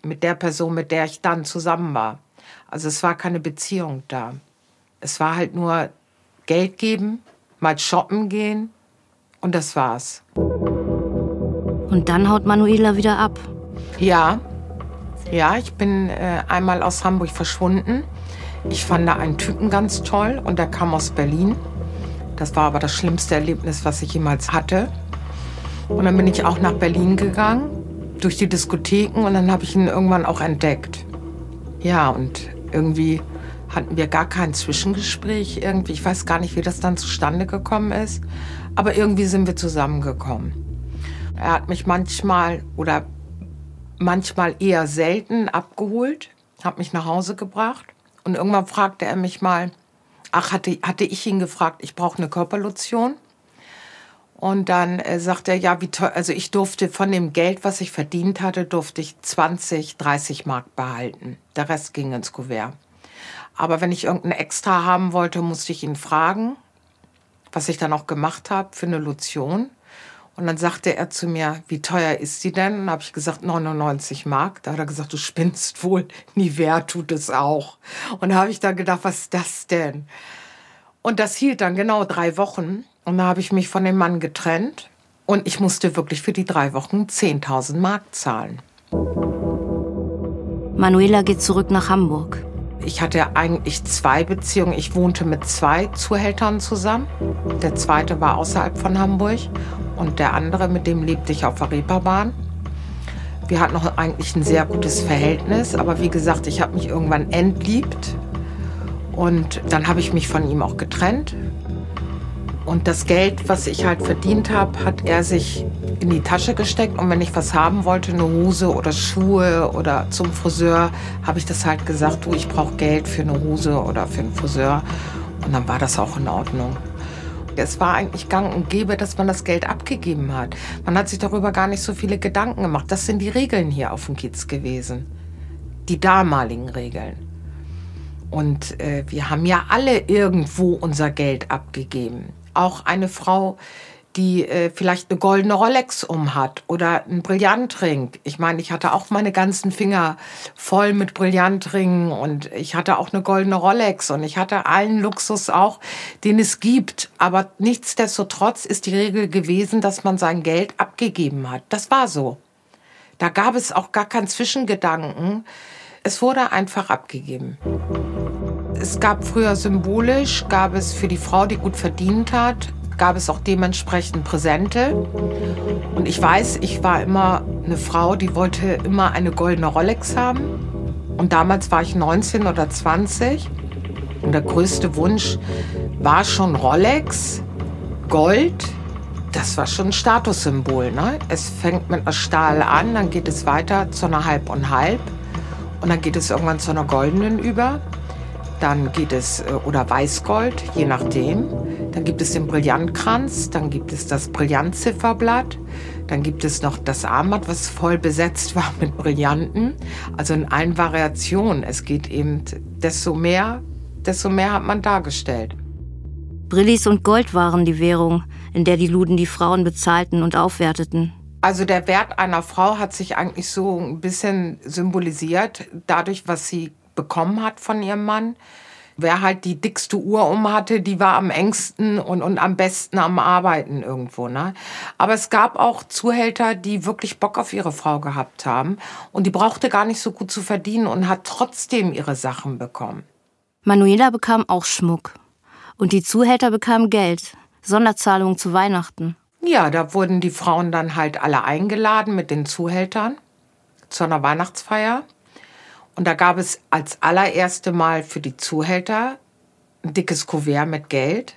Mit der Person, mit der ich dann zusammen war. Also es war keine Beziehung da. Es war halt nur Geld geben, mal shoppen gehen und das war's. Und dann haut Manuela wieder ab. Ja, ja, ich bin äh, einmal aus Hamburg verschwunden. Ich fand da einen Typen ganz toll und der kam aus Berlin. Das war aber das schlimmste Erlebnis, was ich jemals hatte. Und dann bin ich auch nach Berlin gegangen, durch die Diskotheken und dann habe ich ihn irgendwann auch entdeckt. Ja, und irgendwie hatten wir gar kein Zwischengespräch. Irgendwie, ich weiß gar nicht, wie das dann zustande gekommen ist, aber irgendwie sind wir zusammengekommen. Er hat mich manchmal oder manchmal eher selten abgeholt, hat mich nach Hause gebracht und irgendwann fragte er mich mal, ach, hatte, hatte ich ihn gefragt, ich brauche eine Körperlotion. Und dann äh, sagte er, ja, wie toll, also ich durfte von dem Geld, was ich verdient hatte, durfte ich 20, 30 Mark behalten. Der Rest ging ins Kuvert. Aber wenn ich irgendein Extra haben wollte, musste ich ihn fragen, was ich dann auch gemacht habe für eine Lotion. Und dann sagte er zu mir, wie teuer ist sie denn? Und habe ich gesagt, 99 Mark. Da hat er gesagt, du spinnst wohl. <laughs> Nivea tut es auch. Und habe ich dann gedacht, was ist das denn? Und das hielt dann genau drei Wochen. Und da habe ich mich von dem Mann getrennt. Und ich musste wirklich für die drei Wochen 10.000 Mark zahlen. Manuela geht zurück nach Hamburg. Ich hatte eigentlich zwei Beziehungen. Ich wohnte mit zwei Zuhältern zusammen. Der zweite war außerhalb von Hamburg und der andere, mit dem lebte ich auf der Reeperbahn. Wir hatten noch eigentlich ein sehr gutes Verhältnis, aber wie gesagt, ich habe mich irgendwann entliebt und dann habe ich mich von ihm auch getrennt. Und das Geld, was ich halt verdient habe, hat er sich in die Tasche gesteckt. Und wenn ich was haben wollte, eine Hose oder Schuhe oder zum Friseur, habe ich das halt gesagt, du, ich brauche Geld für eine Hose oder für einen Friseur. Und dann war das auch in Ordnung. Es war eigentlich gang und gäbe, dass man das Geld abgegeben hat. Man hat sich darüber gar nicht so viele Gedanken gemacht. Das sind die Regeln hier auf dem Kiez gewesen. Die damaligen Regeln. Und äh, wir haben ja alle irgendwo unser Geld abgegeben. Auch eine Frau, die äh, vielleicht eine goldene Rolex umhat oder einen Brillantring. Ich meine, ich hatte auch meine ganzen Finger voll mit Brillantringen und ich hatte auch eine goldene Rolex und ich hatte allen Luxus auch, den es gibt. Aber nichtsdestotrotz ist die Regel gewesen, dass man sein Geld abgegeben hat. Das war so. Da gab es auch gar keinen Zwischengedanken. Es wurde einfach abgegeben. Es gab früher symbolisch, gab es für die Frau, die gut verdient hat, gab es auch dementsprechend Präsente. Und ich weiß, ich war immer eine Frau, die wollte immer eine goldene Rolex haben. Und damals war ich 19 oder 20. Und der größte Wunsch war schon Rolex, Gold. Das war schon ein Statussymbol. Ne? Es fängt mit einer Stahl an, dann geht es weiter zu einer Halb und Halb. Und dann geht es irgendwann zu einer goldenen über. Dann geht es, äh, oder Weißgold, je nachdem. Dann gibt es den Brillantkranz, dann gibt es das Brillantzifferblatt, dann gibt es noch das Armband, was voll besetzt war <laughs> mit Brillanten. Also in allen Variationen. Es geht eben, desto mehr, desto mehr hat man dargestellt. Brillis und Gold waren die Währung, in der die Luden die Frauen bezahlten und aufwerteten. Also der Wert einer Frau hat sich eigentlich so ein bisschen symbolisiert, dadurch, was sie bekommen hat von ihrem Mann. Wer halt die dickste Uhr um hatte, die war am engsten und, und am besten am Arbeiten irgendwo. Ne? Aber es gab auch Zuhälter, die wirklich Bock auf ihre Frau gehabt haben. Und die brauchte gar nicht so gut zu verdienen und hat trotzdem ihre Sachen bekommen. Manuela bekam auch Schmuck. Und die Zuhälter bekamen Geld. Sonderzahlungen zu Weihnachten. Ja, da wurden die Frauen dann halt alle eingeladen mit den Zuhältern zu einer Weihnachtsfeier. Und da gab es als allererste Mal für die Zuhälter ein dickes Kuvert mit Geld,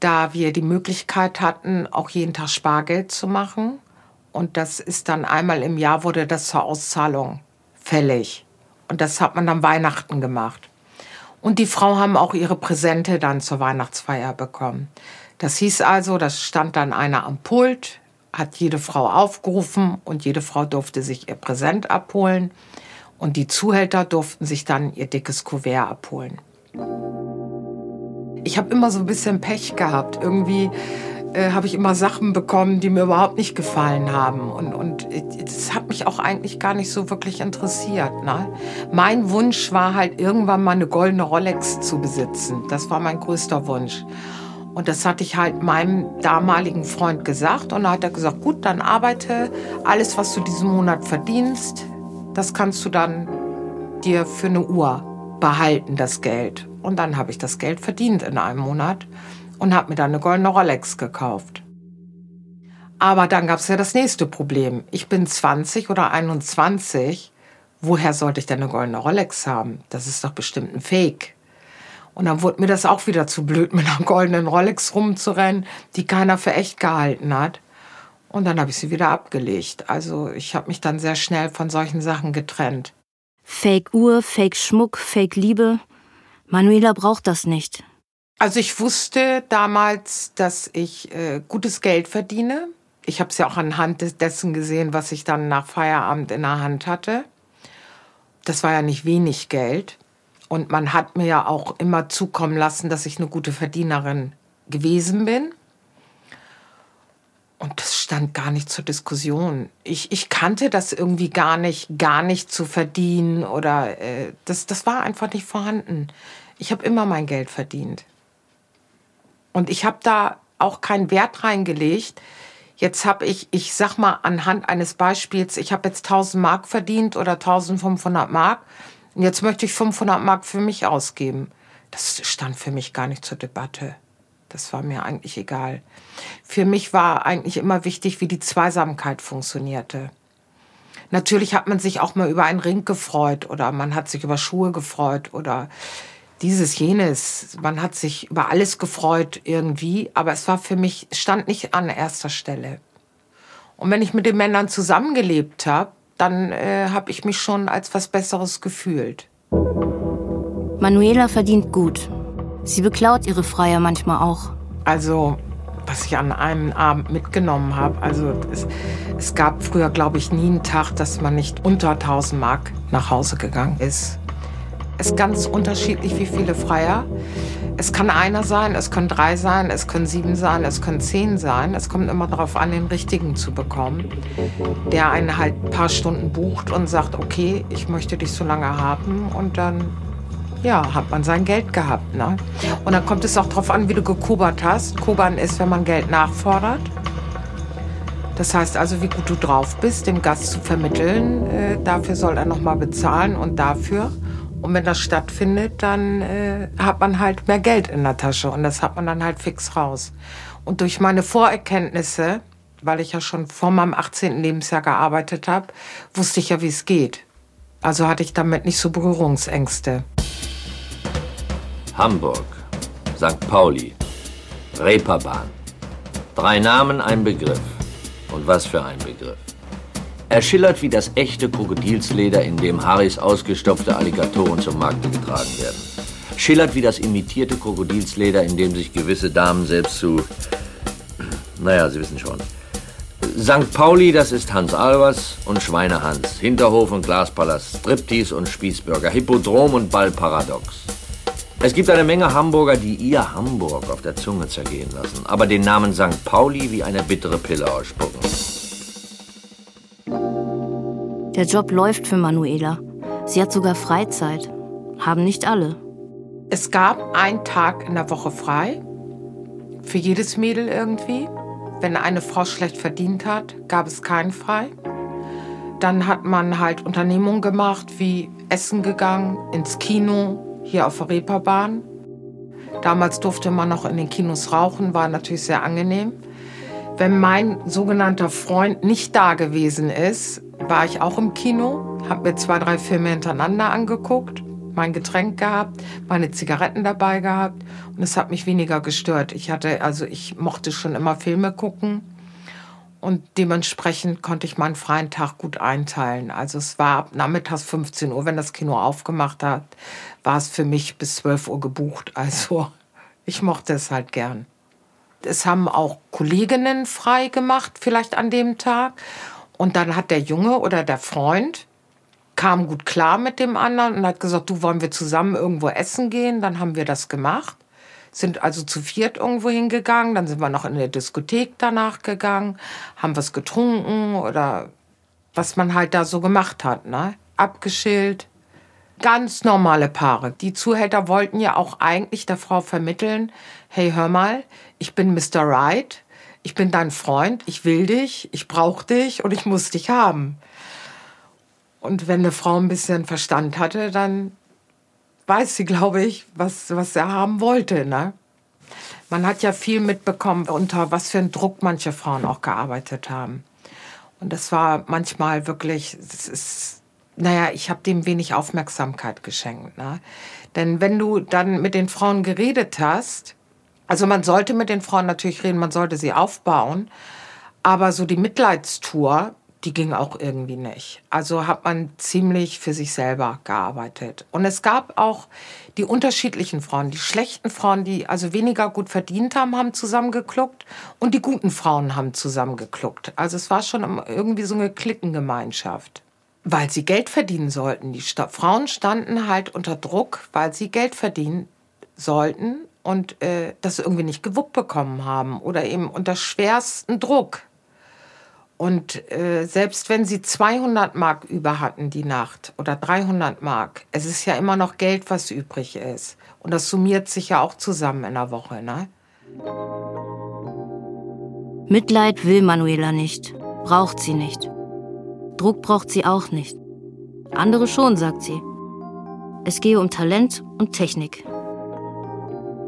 da wir die Möglichkeit hatten, auch jeden Tag Spargeld zu machen. Und das ist dann einmal im Jahr wurde das zur Auszahlung fällig. Und das hat man dann Weihnachten gemacht. Und die Frau haben auch ihre Präsente dann zur Weihnachtsfeier bekommen. Das hieß also, das stand dann einer am Pult, hat jede Frau aufgerufen und jede Frau durfte sich ihr Präsent abholen. Und die Zuhälter durften sich dann ihr dickes Kuvert abholen. Ich habe immer so ein bisschen Pech gehabt. Irgendwie äh, habe ich immer Sachen bekommen, die mir überhaupt nicht gefallen haben. Und, und das hat mich auch eigentlich gar nicht so wirklich interessiert. Ne? Mein Wunsch war halt irgendwann mal eine goldene Rolex zu besitzen. Das war mein größter Wunsch. Und das hatte ich halt meinem damaligen Freund gesagt. Und da hat er gesagt, gut, dann arbeite alles, was du diesen Monat verdienst, das kannst du dann dir für eine Uhr behalten, das Geld. Und dann habe ich das Geld verdient in einem Monat und habe mir dann eine goldene Rolex gekauft. Aber dann gab es ja das nächste Problem. Ich bin 20 oder 21. Woher sollte ich denn eine goldene Rolex haben? Das ist doch bestimmt ein Fake. Und dann wurde mir das auch wieder zu blöd, <laughs> mit einer goldenen Rolex rumzurennen, die keiner für echt gehalten hat. Und dann habe ich sie wieder abgelegt. Also ich habe mich dann sehr schnell von solchen Sachen getrennt. Fake Uhr, Fake Schmuck, Fake Liebe. Manuela braucht das nicht. Also ich wusste damals, dass ich äh, gutes Geld verdiene. Ich habe es ja auch anhand dessen gesehen, was ich dann nach Feierabend in der Hand hatte. Das war ja nicht wenig Geld. Und man hat mir ja auch immer zukommen lassen, dass ich eine gute Verdienerin gewesen bin. Und das stand gar nicht zur Diskussion. Ich, ich kannte das irgendwie gar nicht, gar nicht zu verdienen oder äh, das, das war einfach nicht vorhanden. Ich habe immer mein Geld verdient. Und ich habe da auch keinen Wert reingelegt. Jetzt habe ich, ich sag mal anhand eines Beispiels, ich habe jetzt 1000 Mark verdient oder 1500 Mark. Und jetzt möchte ich 500 Mark für mich ausgeben. Das stand für mich gar nicht zur Debatte. Das war mir eigentlich egal. Für mich war eigentlich immer wichtig, wie die Zweisamkeit funktionierte. Natürlich hat man sich auch mal über einen Ring gefreut oder man hat sich über Schuhe gefreut oder dieses, jenes. Man hat sich über alles gefreut irgendwie, aber es war für mich, stand nicht an erster Stelle. Und wenn ich mit den Männern zusammengelebt habe, dann äh, habe ich mich schon als was Besseres gefühlt. Manuela verdient gut. Sie beklaut ihre Freier manchmal auch. Also, was ich an einem Abend mitgenommen habe, also es, es gab früher, glaube ich, nie einen Tag, dass man nicht unter 1000 Mark nach Hause gegangen ist. ist ganz unterschiedlich, wie viele Freier. Es kann einer sein, es können drei sein, es können sieben sein, es können zehn sein. Es kommt immer darauf an, den richtigen zu bekommen, der einen halt ein paar Stunden bucht und sagt, okay, ich möchte dich so lange haben und dann ja, hat man sein Geld gehabt. Ne? Und dann kommt es auch darauf an, wie du gekobert hast. Kobern ist, wenn man Geld nachfordert. Das heißt also, wie gut du drauf bist, dem Gast zu vermitteln. Äh, dafür soll er nochmal bezahlen und dafür. Und wenn das stattfindet, dann äh, hat man halt mehr Geld in der Tasche und das hat man dann halt fix raus. Und durch meine Vorerkenntnisse, weil ich ja schon vor meinem 18. Lebensjahr gearbeitet habe, wusste ich ja, wie es geht. Also hatte ich damit nicht so Berührungsängste. Hamburg, St. Pauli, Reeperbahn. Drei Namen, ein Begriff. Und was für ein Begriff. Er schillert wie das echte Krokodilsleder, in dem Harrys ausgestopfte Alligatoren zum Markte getragen werden. Schillert wie das imitierte Krokodilsleder, in dem sich gewisse Damen selbst zu... <clears throat> Naja, Sie wissen schon. St. Pauli, das ist Hans Albers und Schweinehans. Hinterhof und Glaspalast, Striptease und Spießbürger, Hippodrom und Ballparadox. Es gibt eine Menge Hamburger, die ihr Hamburg auf der Zunge zergehen lassen, aber den Namen St. Pauli wie eine bittere Pille ausspucken. Der Job läuft für Manuela. Sie hat sogar Freizeit. Haben nicht alle. Es gab einen Tag in der Woche frei. Für jedes Mädel irgendwie. Wenn eine Frau schlecht verdient hat, gab es keinen frei. Dann hat man halt Unternehmungen gemacht, wie Essen gegangen, ins Kino, hier auf der Reeperbahn. Damals durfte man noch in den Kinos rauchen, war natürlich sehr angenehm. Wenn mein sogenannter Freund nicht da gewesen ist, war ich auch im Kino, habe mir zwei, drei Filme hintereinander angeguckt, mein Getränk gehabt, meine Zigaretten dabei gehabt und es hat mich weniger gestört. Ich hatte, also ich mochte schon immer Filme gucken und dementsprechend konnte ich meinen freien Tag gut einteilen. Also es war ab nachmittags 15 Uhr, wenn das Kino aufgemacht hat, war es für mich bis 12 Uhr gebucht. <laughs> Also ich mochte es halt gern. Es haben auch Kolleginnen frei gemacht, vielleicht an dem Tag. Und dann hat der Junge oder der Freund kam gut klar mit dem anderen und hat gesagt, du wollen wir zusammen irgendwo essen gehen. Dann haben wir das gemacht, sind also zu viert irgendwo hingegangen. Dann sind wir noch in der Diskothek danach gegangen, haben was getrunken oder was man halt da so gemacht hat, ne? Abgeschillt. Ganz normale Paare. Die Zuhälter wollten ja auch eigentlich der Frau vermitteln, hey, hör mal, ich bin Mr. Right, ich bin dein Freund, ich will dich, ich brauche dich und ich muss dich haben. Und wenn eine Frau ein bisschen Verstand hatte, dann weiß sie, glaube ich, was, was er haben wollte. Ne? Man hat ja viel mitbekommen, unter was für einen Druck manche Frauen auch gearbeitet haben. Und das war manchmal wirklich, es ist, naja, ich habe dem wenig Aufmerksamkeit geschenkt. Ne? Denn wenn du dann mit den Frauen geredet hast, also man sollte mit den Frauen natürlich reden, man sollte sie aufbauen, aber so die Mitleidstour, die ging auch irgendwie nicht. Also hat man ziemlich für sich selber gearbeitet. Und es gab auch die unterschiedlichen Frauen. Die schlechten Frauen, die also weniger gut verdient haben, haben zusammengekluckt. Und die guten Frauen haben zusammengekluckt. Also es war schon irgendwie so eine Klickengemeinschaft. Weil sie Geld verdienen sollten. Die Sta Frauen standen halt unter Druck, weil sie Geld verdienen sollten und äh, das irgendwie nicht gewuppt bekommen haben. Oder eben unter schwersten Druck. Und äh, selbst wenn sie 200 Mark über hatten die Nacht oder 300 Mark, es ist ja immer noch Geld, was übrig ist. Und das summiert sich ja auch zusammen in der Woche, ne? Mitleid will Manuela nicht, braucht sie nicht. Druck braucht sie auch nicht. Andere schon, sagt sie. Es gehe um Talent und Technik.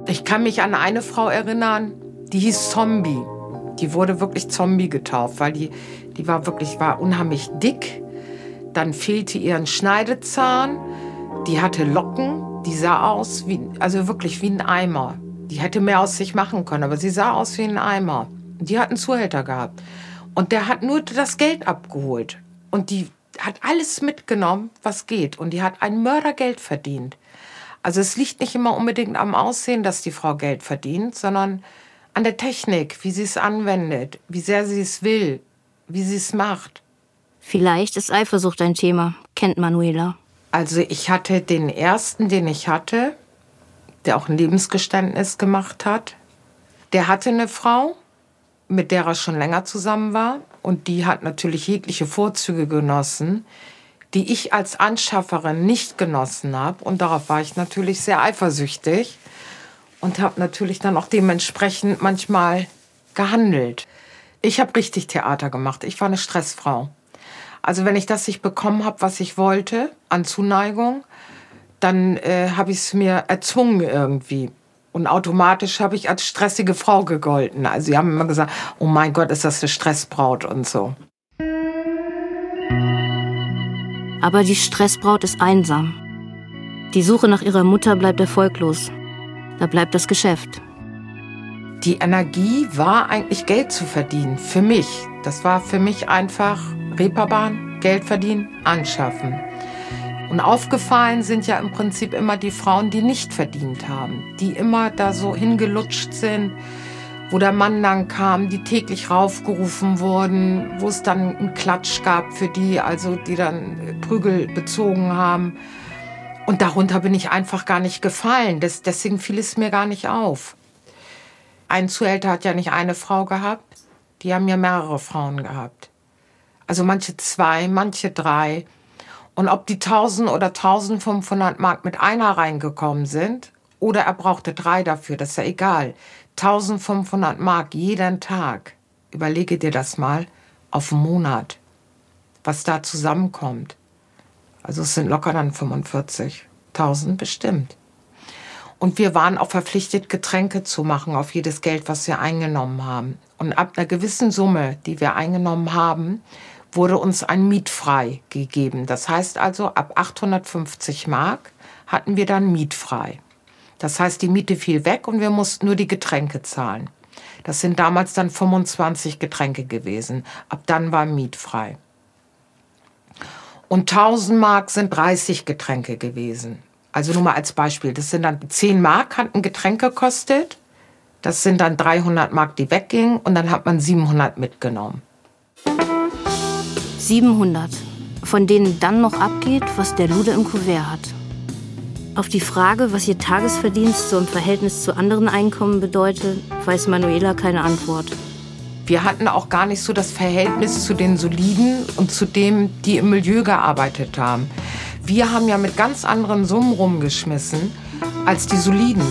Ich kann mich an eine Frau erinnern, die hieß Zombie die wurde wirklich Zombie getauft, weil die, die war wirklich, war unheimlich dick. Dann fehlte ihr ein Schneidezahn. Die hatte Locken. Die sah aus wie, also wirklich wie ein Eimer. Die hätte mehr aus sich machen können, aber sie sah aus wie ein Eimer. Die hat einen Zuhälter gehabt. Und der hat nur das Geld abgeholt. Und die hat alles mitgenommen, was geht. Und die hat ein Mördergeld verdient. Also es liegt nicht immer unbedingt am Aussehen, dass die Frau Geld verdient, sondern an der Technik, wie sie es anwendet, wie sehr sie es will, wie sie es macht. Vielleicht ist Eifersucht ein Thema, kennt Manuela. Also ich hatte den ersten, den ich hatte, der auch ein Lebensgeständnis gemacht hat. Der hatte eine Frau, mit der er schon länger zusammen war. Und die hat natürlich jegliche Vorzüge genossen, die ich als Anschafferin nicht genossen habe. Und darauf war ich natürlich sehr eifersüchtig und habe natürlich dann auch dementsprechend manchmal gehandelt. Ich habe richtig Theater gemacht. Ich war eine Stressfrau. Also wenn ich das nicht bekommen habe, was ich wollte an Zuneigung, dann äh, habe ich es mir erzwungen irgendwie. Und automatisch habe ich als stressige Frau gegolten. Also sie haben immer gesagt, oh mein Gott, ist das eine Stressbraut und so. Aber die Stressbraut ist einsam. Die Suche nach ihrer Mutter bleibt erfolglos. Da bleibt das Geschäft. Die Energie war eigentlich Geld zu verdienen. Für mich. Das war für mich einfach Reeperbahn, Geld verdienen, anschaffen. Und aufgefallen sind ja im Prinzip immer die Frauen, die nicht verdient haben, die immer da so hingelutscht sind, wo der Mann dann kam, die täglich raufgerufen wurden, wo es dann einen Klatsch gab für die, also die dann Prügel bezogen haben. Und darunter bin ich einfach gar nicht gefallen. Das, deswegen fiel es mir gar nicht auf. Ein Zuhälter hat ja nicht eine Frau gehabt, die haben ja mehrere Frauen gehabt. Also manche zwei, manche drei. Und ob die 1000 oder 1500 Mark mit einer reingekommen sind oder er brauchte drei dafür, das ist ja egal. 1500 Mark jeden Tag. Überlege dir das mal auf einen Monat, was da zusammenkommt. Also es sind locker dann 45.000 bestimmt. Und wir waren auch verpflichtet, Getränke zu machen auf jedes Geld, was wir eingenommen haben. Und ab einer gewissen Summe, die wir eingenommen haben, wurde uns ein Mietfrei gegeben. Das heißt also, ab 850 Mark hatten wir dann mietfrei. Das heißt, die Miete fiel weg und wir mussten nur die Getränke zahlen. Das sind damals dann 25 Getränke gewesen. Ab dann war mietfrei. Und 1000 Mark sind 30 Getränke gewesen. Also nur mal als Beispiel. Das sind dann 10 Mark, hat ein Getränk gekostet. Das sind dann 300 Mark, die weggingen. Und dann hat man 700 mitgenommen. 700, von denen dann noch abgeht, was der Lude im Kuvert hat. Auf die Frage, was ihr Tagesverdienst so im Verhältnis zu anderen Einkommen bedeutet, weiß Manuela keine Antwort. Wir hatten auch gar nicht so das Verhältnis zu den Soliden und zu dem, die im Milieu gearbeitet haben. Wir haben ja mit ganz anderen Summen rumgeschmissen als die Soliden.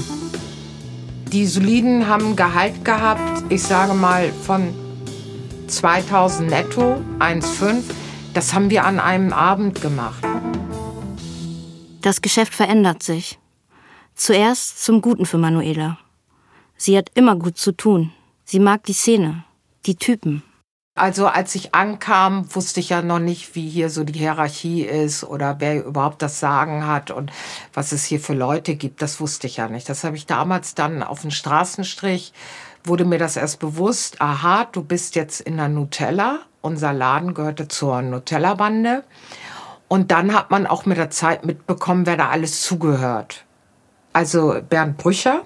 Die Soliden haben Gehalt gehabt, ich sage mal von 2000 netto, 1,5. Das haben wir an einem Abend gemacht. Das Geschäft verändert sich. Zuerst zum Guten für Manuela. Sie hat immer gut zu tun. Sie mag die Szene, die Typen. Also als ich ankam, wusste ich ja noch nicht, wie hier so die Hierarchie ist oder wer überhaupt das Sagen hat und was es hier für Leute gibt. Das wusste ich ja nicht. Das habe ich damals dann auf den Straßenstrich wurde mir das erst bewusst, aha, du bist jetzt in der Nutella. Unser Laden gehörte zur Nutella-Bande. Und dann hat man auch mit der Zeit mitbekommen, wer da alles zugehört. Also Bernd Brücher.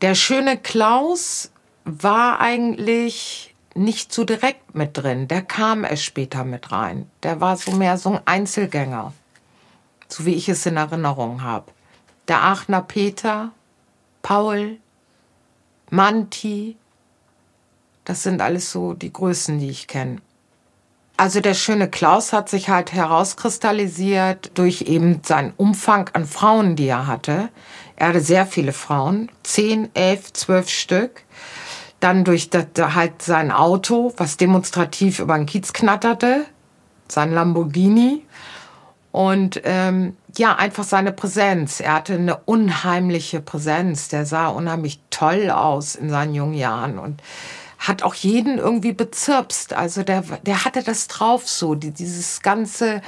Der schöne Klaus war eigentlich nicht so direkt mit drin. Der kam erst später mit rein. Der war so mehr so ein Einzelgänger. So wie ich es in Erinnerung habe. Der Aachener Peter, Paul, Manti. Das sind alles so die Größen, die ich kenne. Also der schöne Klaus hat sich halt herauskristallisiert durch eben seinen Umfang an Frauen, die er hatte. Er hatte sehr viele Frauen, zehn, elf, zwölf Stück. Dann durch das, halt sein Auto, was demonstrativ über den Kiez knatterte, sein Lamborghini. Und ähm, ja, einfach seine Präsenz. Er hatte eine unheimliche Präsenz. Der sah unheimlich toll aus in seinen jungen Jahren und hat auch jeden irgendwie bezirpst. Also der, der hatte das drauf so, die, dieses ganze,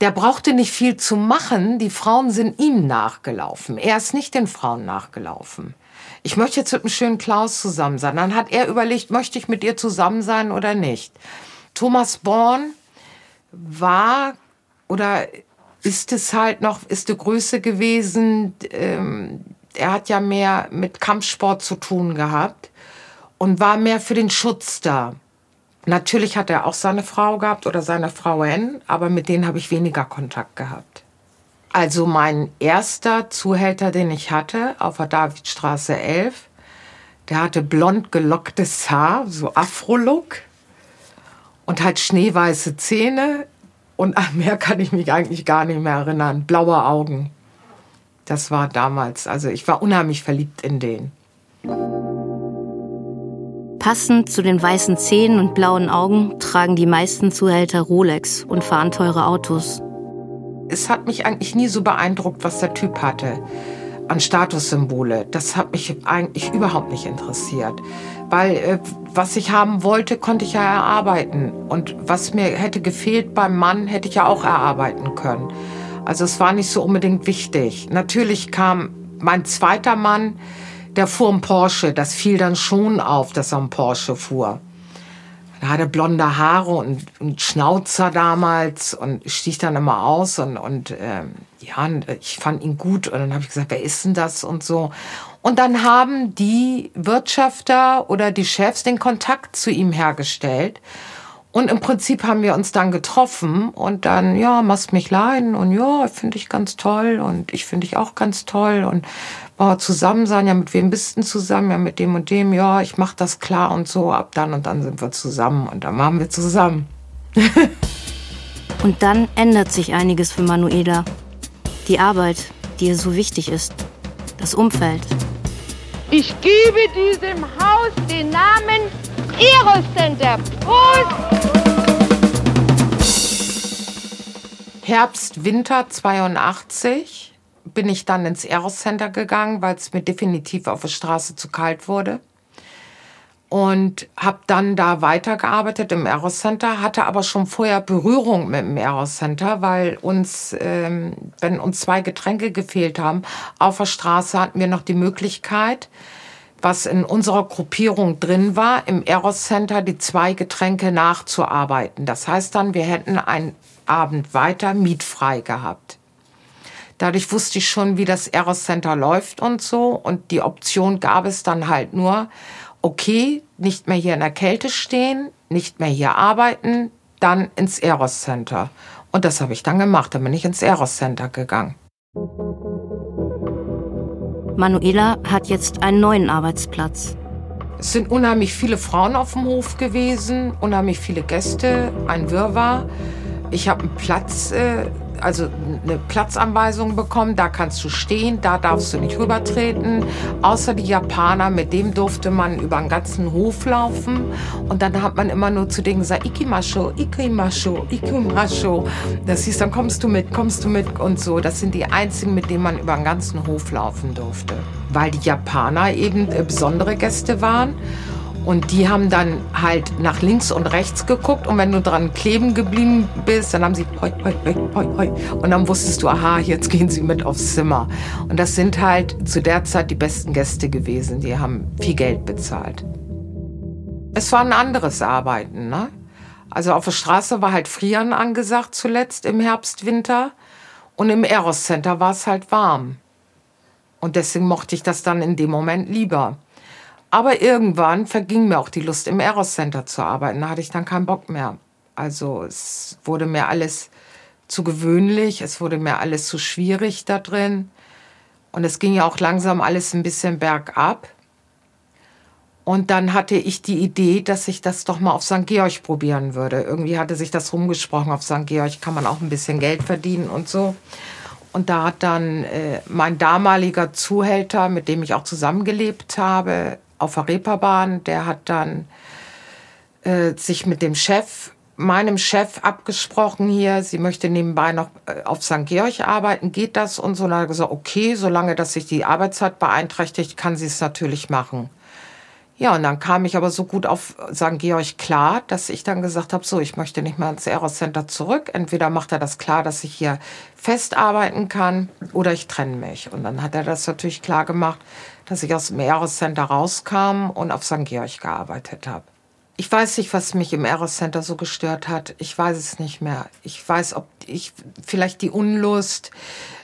der brauchte nicht viel zu machen. Die Frauen sind ihm nachgelaufen. Er ist nicht den Frauen nachgelaufen. Ich möchte jetzt mit einem schönen Klaus zusammen sein. Dann hat er überlegt, möchte ich mit ihr zusammen sein oder nicht. Thomas Born war oder ist es halt noch, ist die Größe gewesen. Ähm, er hat ja mehr mit Kampfsport zu tun gehabt und war mehr für den Schutz da. Natürlich hat er auch seine Frau gehabt oder seine Frau N, aber mit denen habe ich weniger Kontakt gehabt. Also mein erster Zuhälter, den ich hatte, auf der Davidstraße 11, der hatte blond gelocktes Haar, so Afro-Look und halt schneeweiße Zähne und an mehr kann ich mich eigentlich gar nicht mehr erinnern. Blaue Augen. Das war damals, also ich war unheimlich verliebt in den. Passend zu den weißen Zähnen und blauen Augen tragen die meisten Zuhälter Rolex und fahren teure Autos. Es hat mich eigentlich nie so beeindruckt, was der Typ hatte an Statussymbole. Das hat mich eigentlich überhaupt nicht interessiert. Weil äh, was ich haben wollte, konnte ich ja erarbeiten. Und was mir hätte gefehlt beim Mann, hätte ich ja auch erarbeiten können. Also es war nicht so unbedingt wichtig. Natürlich kam mein zweiter Mann, der fuhr einen Porsche. Das fiel dann schon auf, dass er einen Porsche fuhr. Er hatte blonde Haare und, und Schnauzer damals und stieg dann immer aus und, und ähm, ja, ich fand ihn gut und dann habe ich gesagt, wer ist denn das und so. Und dann haben die Wirtschafter oder die Chefs den Kontakt zu ihm hergestellt. Und im Prinzip haben wir uns dann getroffen und dann, ja, machst mich leiden und ja, finde ich ganz toll und ich finde ich auch ganz toll und oh, zusammen sein, ja, mit wem bist du zusammen? Ja, mit dem und dem, ja, ich mach das klar und so, ab dann und dann sind wir zusammen und dann machen wir zusammen. und dann ändert sich einiges für Manuela. Die Arbeit, die ihr so wichtig ist. Das Umfeld. Ich gebe diesem Haus den Namen Eros Center. Prost! Herbst, Winter 82 bin ich dann ins Eros Center gegangen, weil es mir definitiv auf der Straße zu kalt wurde. Und habe dann da weitergearbeitet im Eros Center, hatte aber schon vorher Berührung mit dem Eros Center, weil uns, ähm, wenn uns zwei Getränke gefehlt haben, auf der Straße hatten wir noch die Möglichkeit, was in unserer Gruppierung drin war, im Eros Center die zwei Getränke nachzuarbeiten. Das heißt dann, wir hätten einen Abend weiter mietfrei gehabt. Dadurch wusste ich schon, wie das Eros Center läuft und so. Und die Option gab es dann halt nur, okay, nicht mehr hier in der Kälte stehen, nicht mehr hier arbeiten, dann ins Eros Center. Und das habe ich dann gemacht. Dann bin ich ins Eros Center gegangen. Manuela hat jetzt einen neuen Arbeitsplatz. Es sind unheimlich viele Frauen auf dem Hof gewesen, unheimlich viele Gäste, ein Wirrwarr. Ich habe einen Platz äh, also eine Platzanweisung bekommen, da kannst du stehen, da darfst du nicht rübertreten. Außer die Japaner, mit dem durfte man über den ganzen Hof laufen. Und dann hat man immer nur zu denen gesagt, Ikimasho, Ikimasho, Ikimasho. Das hieß, dann kommst du mit, kommst du mit und so. Das sind die einzigen, mit denen man über den ganzen Hof laufen durfte. Weil die Japaner eben äh, besondere Gäste waren. Und die haben dann halt nach links und rechts geguckt und wenn du dran kleben geblieben bist, dann haben sie hoi, hoi, hoi, hoi, hoi. Und dann wusstest du, aha, jetzt gehen sie mit aufs Zimmer. Und das sind halt zu der Zeit die besten Gäste gewesen. Die haben viel Geld bezahlt. Es war ein anderes Arbeiten, ne? Also auf der Straße war halt Frieren angesagt zuletzt im Herbst, Winter. Und im Eros Center war es halt warm. Und deswegen mochte ich das dann in dem Moment lieber. Aber irgendwann verging mir auch die Lust, im Eros Center zu arbeiten. Da hatte ich dann keinen Bock mehr. Also es wurde mir alles zu gewöhnlich, es wurde mir alles zu schwierig da drin. Und es ging ja auch langsam alles ein bisschen bergab. Und dann hatte ich die Idee, dass ich das doch mal auf St. Georg probieren würde. Irgendwie hatte sich das rumgesprochen, auf St. Georg kann man auch ein bisschen Geld verdienen und so. Und da hat dann äh, mein damaliger Zuhälter, mit dem ich auch zusammengelebt habe, auf der Reeperbahn. Der hat dann äh, sich mit dem Chef, meinem Chef abgesprochen hier, sie möchte nebenbei noch äh, auf St. Georg arbeiten, geht das? Und so, er gesagt, okay, solange das sich die Arbeitszeit beeinträchtigt, kann sie es natürlich machen. Ja, und dann kam ich aber so gut auf St. Georg klar, dass ich dann gesagt habe, so, ich möchte nicht mehr ins Eros Center zurück. Entweder macht er das klar, dass ich hier fest arbeiten kann, oder ich trenne mich. Und dann hat er das natürlich klar gemacht, dass ich aus dem Eros Center rauskam und auf St. Georg gearbeitet habe. Ich weiß nicht, was mich im Eros Center so gestört hat. Ich weiß es nicht mehr. Ich weiß, ob ich vielleicht die Unlust,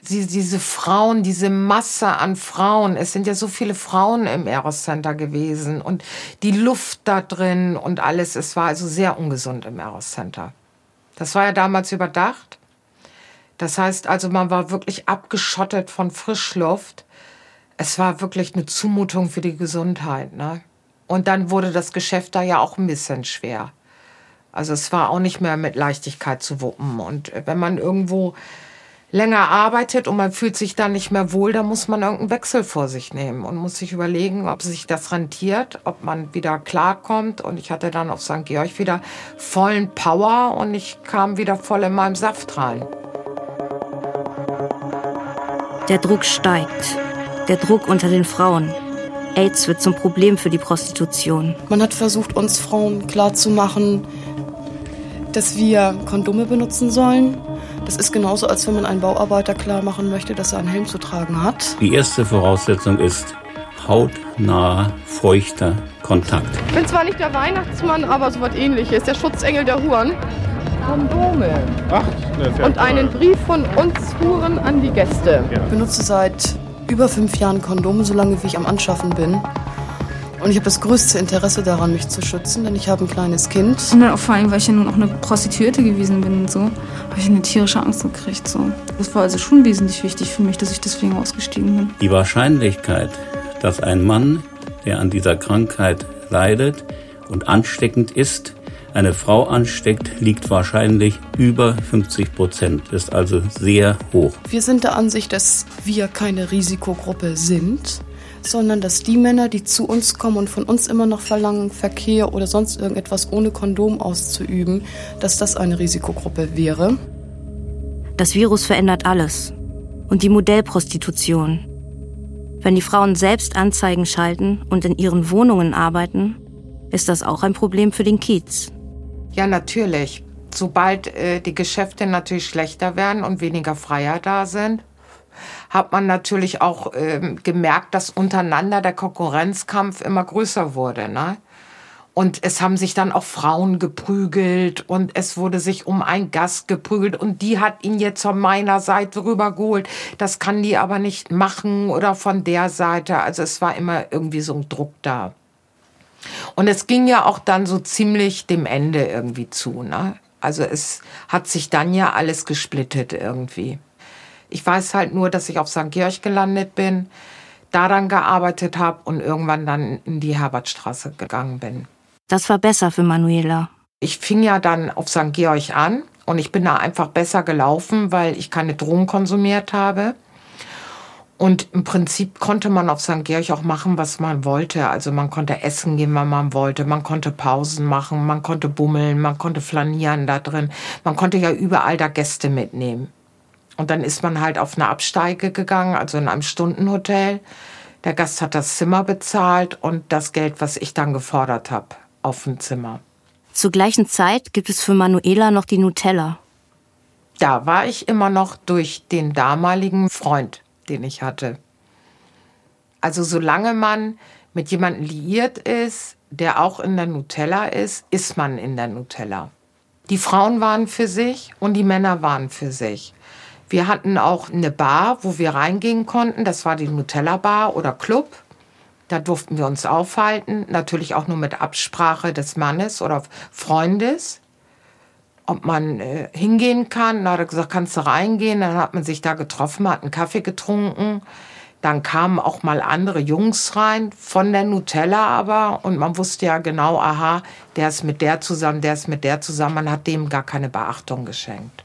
die, diese Frauen, diese Masse an Frauen. Es sind ja so viele Frauen im Eros Center gewesen und die Luft da drin und alles. Es war also sehr ungesund im Eros Center. Das war ja damals überdacht. Das heißt also, man war wirklich abgeschottet von Frischluft. Es war wirklich eine Zumutung für die Gesundheit. Ne? Und dann wurde das Geschäft da ja auch ein bisschen schwer. Also es war auch nicht mehr mit Leichtigkeit zu wuppen. Und wenn man irgendwo länger arbeitet und man fühlt sich dann nicht mehr wohl, dann muss man irgendeinen Wechsel vor sich nehmen und muss sich überlegen, ob sich das rentiert, ob man wieder klarkommt. Und ich hatte dann auf St. Georg wieder vollen Power und ich kam wieder voll in meinem Saft rein. Der Druck steigt. Der Druck unter den Frauen. AIDS wird zum Problem für die Prostitution. Man hat versucht, uns Frauen klarzumachen, dass wir Kondome benutzen sollen. Das ist genauso, als wenn man einen Bauarbeiter klar machen möchte, dass er einen Helm zu tragen hat. Die erste Voraussetzung ist hautnaher, feuchter Kontakt. Ich bin zwar nicht der Weihnachtsmann, aber so was ähnliches. Der Schutzengel der Huren. Kondome. Ach, ja Und einen Brief von uns Huren an die Gäste. Ich benutze seit über fünf Jahren Kondome, so lange wie ich am Anschaffen bin. Und ich habe das größte Interesse daran, mich zu schützen, denn ich habe ein kleines Kind. Und dann auch vor allem, weil ich ja nun auch eine Prostituierte gewesen bin und so, habe ich eine tierische Angst gekriegt. So. Das war also schon wesentlich wichtig für mich, dass ich deswegen ausgestiegen bin. Die Wahrscheinlichkeit, dass ein Mann, der an dieser Krankheit leidet und ansteckend ist, eine Frau ansteckt, liegt wahrscheinlich über 50 Prozent, ist also sehr hoch. Wir sind der Ansicht, dass wir keine Risikogruppe sind, sondern dass die Männer, die zu uns kommen und von uns immer noch verlangen, Verkehr oder sonst irgendetwas ohne Kondom auszuüben, dass das eine Risikogruppe wäre. Das Virus verändert alles. Und die Modellprostitution. Wenn die Frauen selbst Anzeigen schalten und in ihren Wohnungen arbeiten, ist das auch ein Problem für den Kiez. Ja, natürlich. Sobald äh, die Geschäfte natürlich schlechter werden und weniger Freier da sind, hat man natürlich auch äh, gemerkt, dass untereinander der Konkurrenzkampf immer größer wurde. Ne? Und es haben sich dann auch Frauen geprügelt und es wurde sich um einen Gast geprügelt und die hat ihn jetzt von meiner Seite rübergeholt. Das kann die aber nicht machen oder von der Seite. Also es war immer irgendwie so ein Druck da. Und es ging ja auch dann so ziemlich dem Ende irgendwie zu. Ne? Also es hat sich dann ja alles gesplittet irgendwie. Ich weiß halt nur, dass ich auf St. Georg gelandet bin, daran gearbeitet habe und irgendwann dann in die Herbertstraße gegangen bin. Das war besser für Manuela. Ich fing ja dann auf St. Georg an und ich bin da einfach besser gelaufen, weil ich keine Drogen konsumiert habe. Und im Prinzip konnte man auf St. Georg auch machen, was man wollte. Also man konnte essen gehen, wann man wollte. Man konnte Pausen machen, man konnte bummeln, man konnte flanieren da drin. Man konnte ja überall da Gäste mitnehmen. Und dann ist man halt auf eine Absteige gegangen, also in einem Stundenhotel. Der Gast hat das Zimmer bezahlt und das Geld, was ich dann gefordert habe, auf dem Zimmer. Zur gleichen Zeit gibt es für Manuela noch die Nutella. Da war ich immer noch durch den damaligen Freund den ich hatte. Also solange man mit jemandem liiert ist, der auch in der Nutella ist, ist man in der Nutella. Die Frauen waren für sich und die Männer waren für sich. Wir hatten auch eine Bar, wo wir reingehen konnten. Das war die Nutella Bar oder Club. Da durften wir uns aufhalten. Natürlich auch nur mit Absprache des Mannes oder Freundes ob man äh, hingehen kann. Da hat er gesagt, kannst du reingehen. Dann hat man sich da getroffen, hat einen Kaffee getrunken. Dann kamen auch mal andere Jungs rein, von der Nutella aber. Und man wusste ja genau, aha, der ist mit der zusammen, der ist mit der zusammen. Man hat dem gar keine Beachtung geschenkt.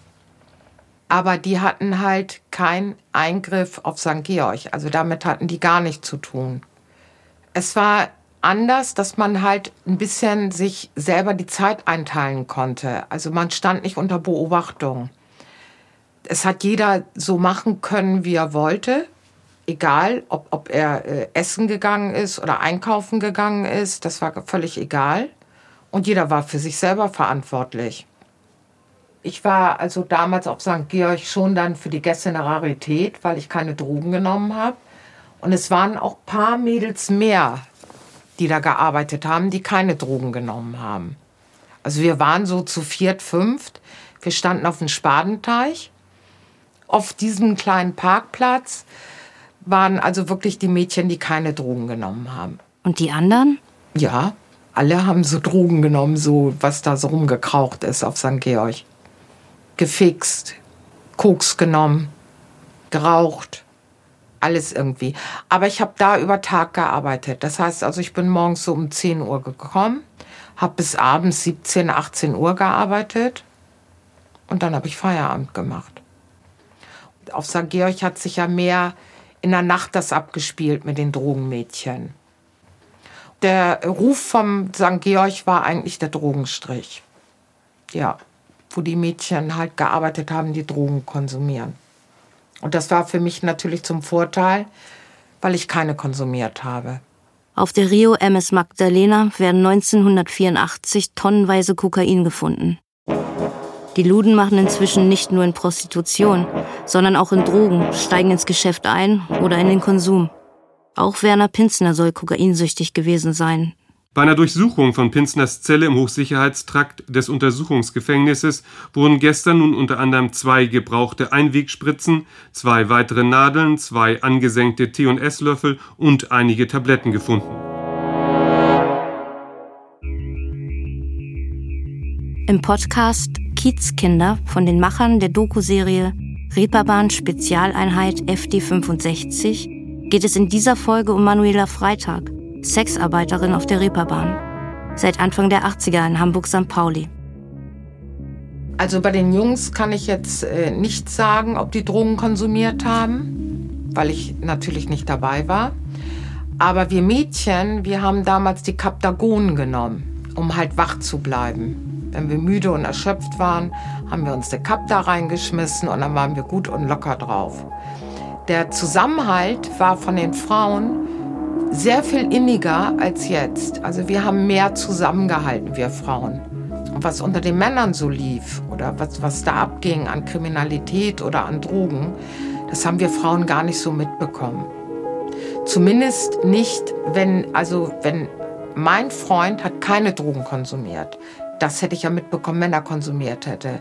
Aber die hatten halt keinen Eingriff auf St. Georg. Also damit hatten die gar nichts zu tun. Es war anders, dass man halt ein bisschen sich selber die Zeit einteilen konnte. Also man stand nicht unter Beobachtung. Es hat jeder so machen können, wie er wollte. Egal, ob, ob er äh, essen gegangen ist oder einkaufen gegangen ist, das war völlig egal. Und jeder war für sich selber verantwortlich. Ich war also damals auf St. Georg schon dann für die Gäste eine Rarität, weil ich keine Drogen genommen habe. Und es waren auch ein paar Mädels mehr die da gearbeitet haben, die keine Drogen genommen haben. Also wir waren so zu viert, fünft. Wir standen auf dem Spadenteich. Auf diesem kleinen Parkplatz waren also wirklich die Mädchen, die keine Drogen genommen haben. Und die anderen? Ja, alle haben so Drogen genommen, so was da so rumgekraucht ist auf St. Georg. Gefixt, Koks genommen, geraucht, alles irgendwie. Aber ich habe da über Tag gearbeitet. Das heißt also, ich bin morgens so um 10 Uhr gekommen, habe bis abends 17, 18 Uhr gearbeitet und dann habe ich Feierabend gemacht. Auf St. Georg hat sich ja mehr in der Nacht das abgespielt mit den Drogenmädchen. Der Ruf vom St. Georg war eigentlich der Drogenstrich. Ja, wo die Mädchen halt gearbeitet haben, die Drogen konsumieren. Und das war für mich natürlich zum Vorteil, weil ich keine konsumiert habe. Auf der Rio MS Magdalena werden 1984 tonnenweise Kokain gefunden. Die Luden machen inzwischen nicht nur in Prostitution, sondern auch in Drogen, steigen ins Geschäft ein oder in den Konsum. Auch Werner Pinzner soll kokainsüchtig gewesen sein. Bei einer Durchsuchung von Pinzners Zelle im Hochsicherheitstrakt des Untersuchungsgefängnisses wurden gestern nun unter anderem zwei gebrauchte Einwegspritzen, zwei weitere Nadeln, zwei angesenkte T&S-Löffel und einige Tabletten gefunden. Im Podcast Kiezkinder von den Machern der Doku-Serie Reeperbahn Spezialeinheit FD65 geht es in dieser Folge um Manuela Freitag, Sexarbeiterin auf der Reeperbahn. Seit Anfang der 80er in Hamburg-St. Pauli. Also bei den Jungs kann ich jetzt äh, nicht sagen, ob die Drogen konsumiert haben, weil ich natürlich nicht dabei war. Aber wir Mädchen, wir haben damals die Kaptagonen genommen, um halt wach zu bleiben. Wenn wir müde und erschöpft waren, haben wir uns Cup da reingeschmissen und dann waren wir gut und locker drauf. Der Zusammenhalt war von den Frauen sehr viel inniger als jetzt. Also wir haben mehr zusammengehalten, wir Frauen. Und was unter den Männern so lief oder was, was da abging an Kriminalität oder an Drogen, das haben wir Frauen gar nicht so mitbekommen. Zumindest nicht, wenn, also wenn mein Freund hat keine Drogen konsumiert das hätte ich ja mitbekommen, wenn er konsumiert hätte.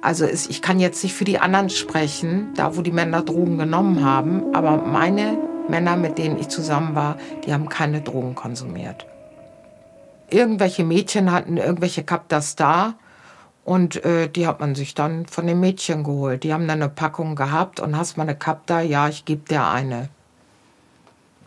Also ist, ich kann jetzt nicht für die anderen sprechen, da wo die Männer Drogen genommen haben, aber meine Männer, mit denen ich zusammen war, die haben keine Drogen konsumiert. Irgendwelche Mädchen hatten irgendwelche Kaptas da und äh, die hat man sich dann von den Mädchen geholt. Die haben dann eine Packung gehabt und hast mal eine Kapta, ja, ich gebe dir eine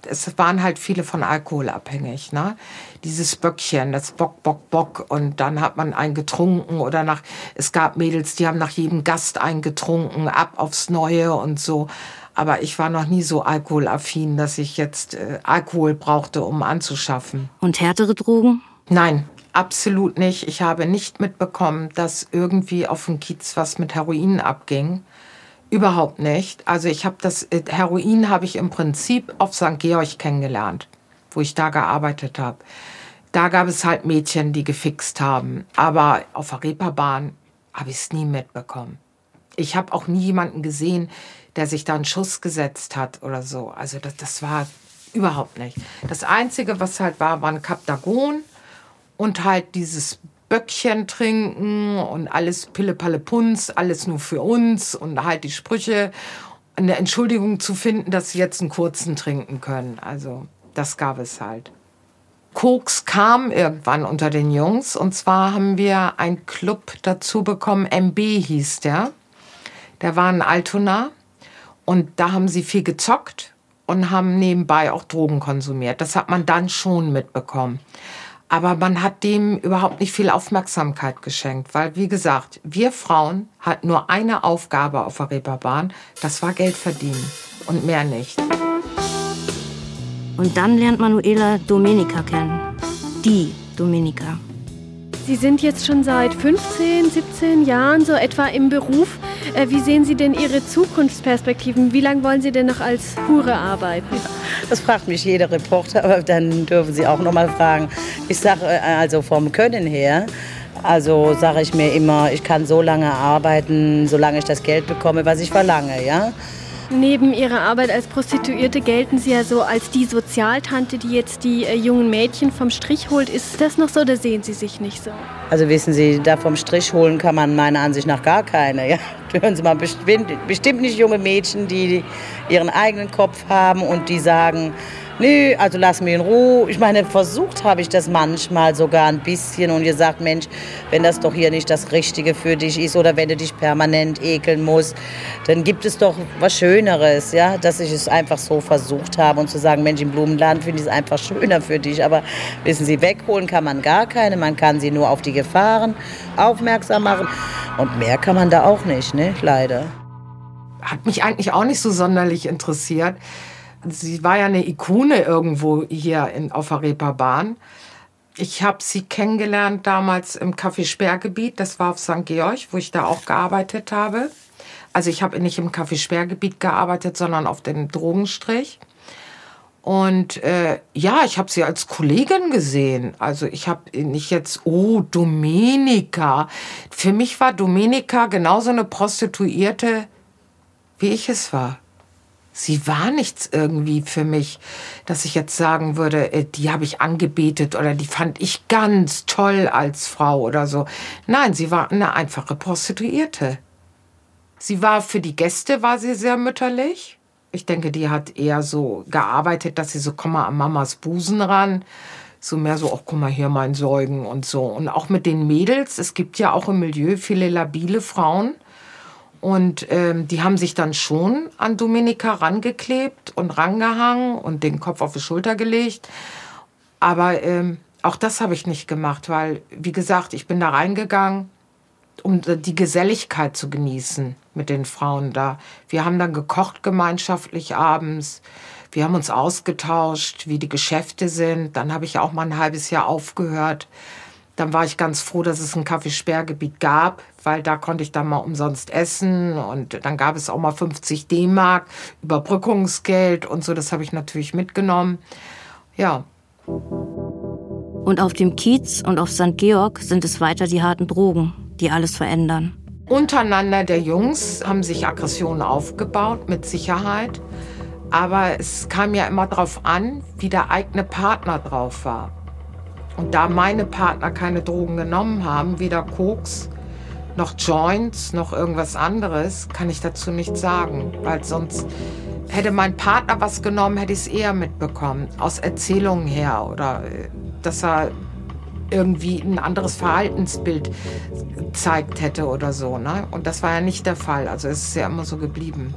es waren halt viele von Alkohol abhängig. Ne? Dieses Böckchen, das Bock, Bock, Bock. Und dann hat man einen getrunken oder nach, es gab Mädels, die haben nach jedem Gast einen getrunken, ab aufs Neue und so. Aber ich war noch nie so alkoholaffin, dass ich jetzt äh, Alkohol brauchte, um anzuschaffen. Und härtere Drogen? Nein, absolut nicht. Ich habe nicht mitbekommen, dass irgendwie auf dem Kiez was mit Heroin abging. Überhaupt nicht. Also ich habe das äh, Heroin habe ich im Prinzip auf St. Georg kennengelernt, wo ich da gearbeitet habe. Da gab es halt Mädchen, die gefixt haben, aber auf der Reeperbahn habe ich es nie mitbekommen. Ich habe auch nie jemanden gesehen, der sich da einen Schuss gesetzt hat oder so. Also das, das war überhaupt nicht. Das Einzige, was halt war, war ein Kaptagon und halt dieses Böckchen trinken und alles Pille-Palle Punz, alles nur für uns und halt die Sprüche, eine Entschuldigung zu finden, dass sie jetzt einen kurzen trinken können. Also das gab es halt. Koks kam irgendwann unter den Jungs und zwar haben wir einen Club dazu bekommen, MB hieß der. Der war in Altona und da haben sie viel gezockt und haben nebenbei auch Drogen konsumiert. Das hat man dann schon mitbekommen. Aber man hat dem überhaupt nicht viel Aufmerksamkeit geschenkt, weil, wie gesagt, wir Frauen hatten nur eine Aufgabe auf der Reeperbahn, das war Geld verdienen und mehr nicht. Und dann lernt Manuela Domenica kennen. Die Domenica. Sie sind jetzt schon seit 15, 17 Jahren so etwa im Beruf. Äh, wie sehen Sie denn Ihre Zukunftsperspektiven? Wie lange wollen Sie denn noch als Hure arbeiten? <laughs> Das fragt mich jeder Reporter, aber dann dürfen Sie auch noch mal fragen. Ich sage äh, also vom Können her, also sage ich mir immer, ich kann so lange arbeiten, solange ich das Geld bekomme, was ich verlange, ja. Neben Ihrer Arbeit als Prostituierte gelten Sie ja so als die Sozialtante, die jetzt die äh, jungen Mädchen vom Strich holt. Ist das noch so oder sehen Sie sich nicht so? Also wissen Sie, da vom Strich holen kann man meiner Ansicht nach gar keine. Ja? <laughs> Hören Sie mal, bestimmt, bestimmt nicht junge Mädchen, die ihren eigenen Kopf haben und die sagen, nö, also lass mich in Ruhe. Ich meine, versucht habe ich das manchmal sogar ein bisschen und ihr sagt, Mensch, wenn das doch hier nicht das Richtige für dich ist oder wenn du dich permanent ekeln musst, dann gibt es doch was Schöneres, ja, dass ich es einfach so versucht habe und zu sagen, Mensch, im Blumenland finde ich es einfach schöner für dich. Aber wissen Sie, wegholen kann man gar keine, man kann sie nur auf die Gefahren aufmerksam machen und mehr kann man da auch nicht, ne, leider. Hat mich eigentlich auch nicht so sonderlich interessiert sie war ja eine Ikone irgendwo hier in, auf der Reeperbahn. Ich habe sie kennengelernt damals im Café Sperrgebiet. Das war auf St. Georg, wo ich da auch gearbeitet habe. Also ich habe nicht im Café Sperrgebiet gearbeitet, sondern auf dem Drogenstrich. Und äh, ja, ich habe sie als Kollegin gesehen. Also ich habe nicht jetzt, oh, Domenica. Für mich war Domenica genauso eine Prostituierte, wie ich es war sie war nichts irgendwie für mich, dass ich jetzt sagen würde, äh, die habe ich angebetet oder die fand ich ganz toll als Frau oder so. Nein, sie war eine einfache Prostituierte. Sie war für die Gäste war sie sehr mütterlich. Ich denke, die hat eher so gearbeitet, dass sie so komm mal an Mamas Busen ran. So mehr so, ach guck mal hier mein Säugen und so. Und auch mit den Mädels, es gibt ja auch im Milieu viele labile Frauen und ähm, die haben sich dann schon an Dominika rangeklebt und rangehangen und den Kopf auf die Schulter gelegt. Aber ähm, auch das habe ich nicht gemacht, weil, wie gesagt, ich bin da reingegangen, um die Geselligkeit zu genießen mit den Frauen da. Wir haben dann gekocht gemeinschaftlich abends. Wir haben uns ausgetauscht, wie die Geschäfte sind. Dann habe ich auch mal ein halbes Jahr aufgehört dann war ich ganz froh, dass es ein Kaffeesperrgebiet gab, weil da konnte ich dann mal umsonst essen und dann gab es auch mal 50 D-Mark, Überbrückungsgeld und so, das habe ich natürlich mitgenommen. Ja. Und auf dem Kiez und auf St. Georg sind es weiter die harten Drogen, die alles verändern. Untereinander der Jungs haben sich Aggressionen aufgebaut, mit Sicherheit. Aber es kam ja immer darauf an, wie der eigene Partner drauf war. Und da meine Partner keine Drogen genommen haben, weder Koks noch Joints noch irgendwas anderes, kann ich dazu nichts sagen, weil sonst hätte mein Partner was genommen, hätte ich es eher mitbekommen, aus Erzählungen her oder äh, dass er irgendwie ein anderes Verhaltensbild gezeigt hätte oder so. Ne? Und das war ja nicht der Fall. Also es ist ja immer so geblieben.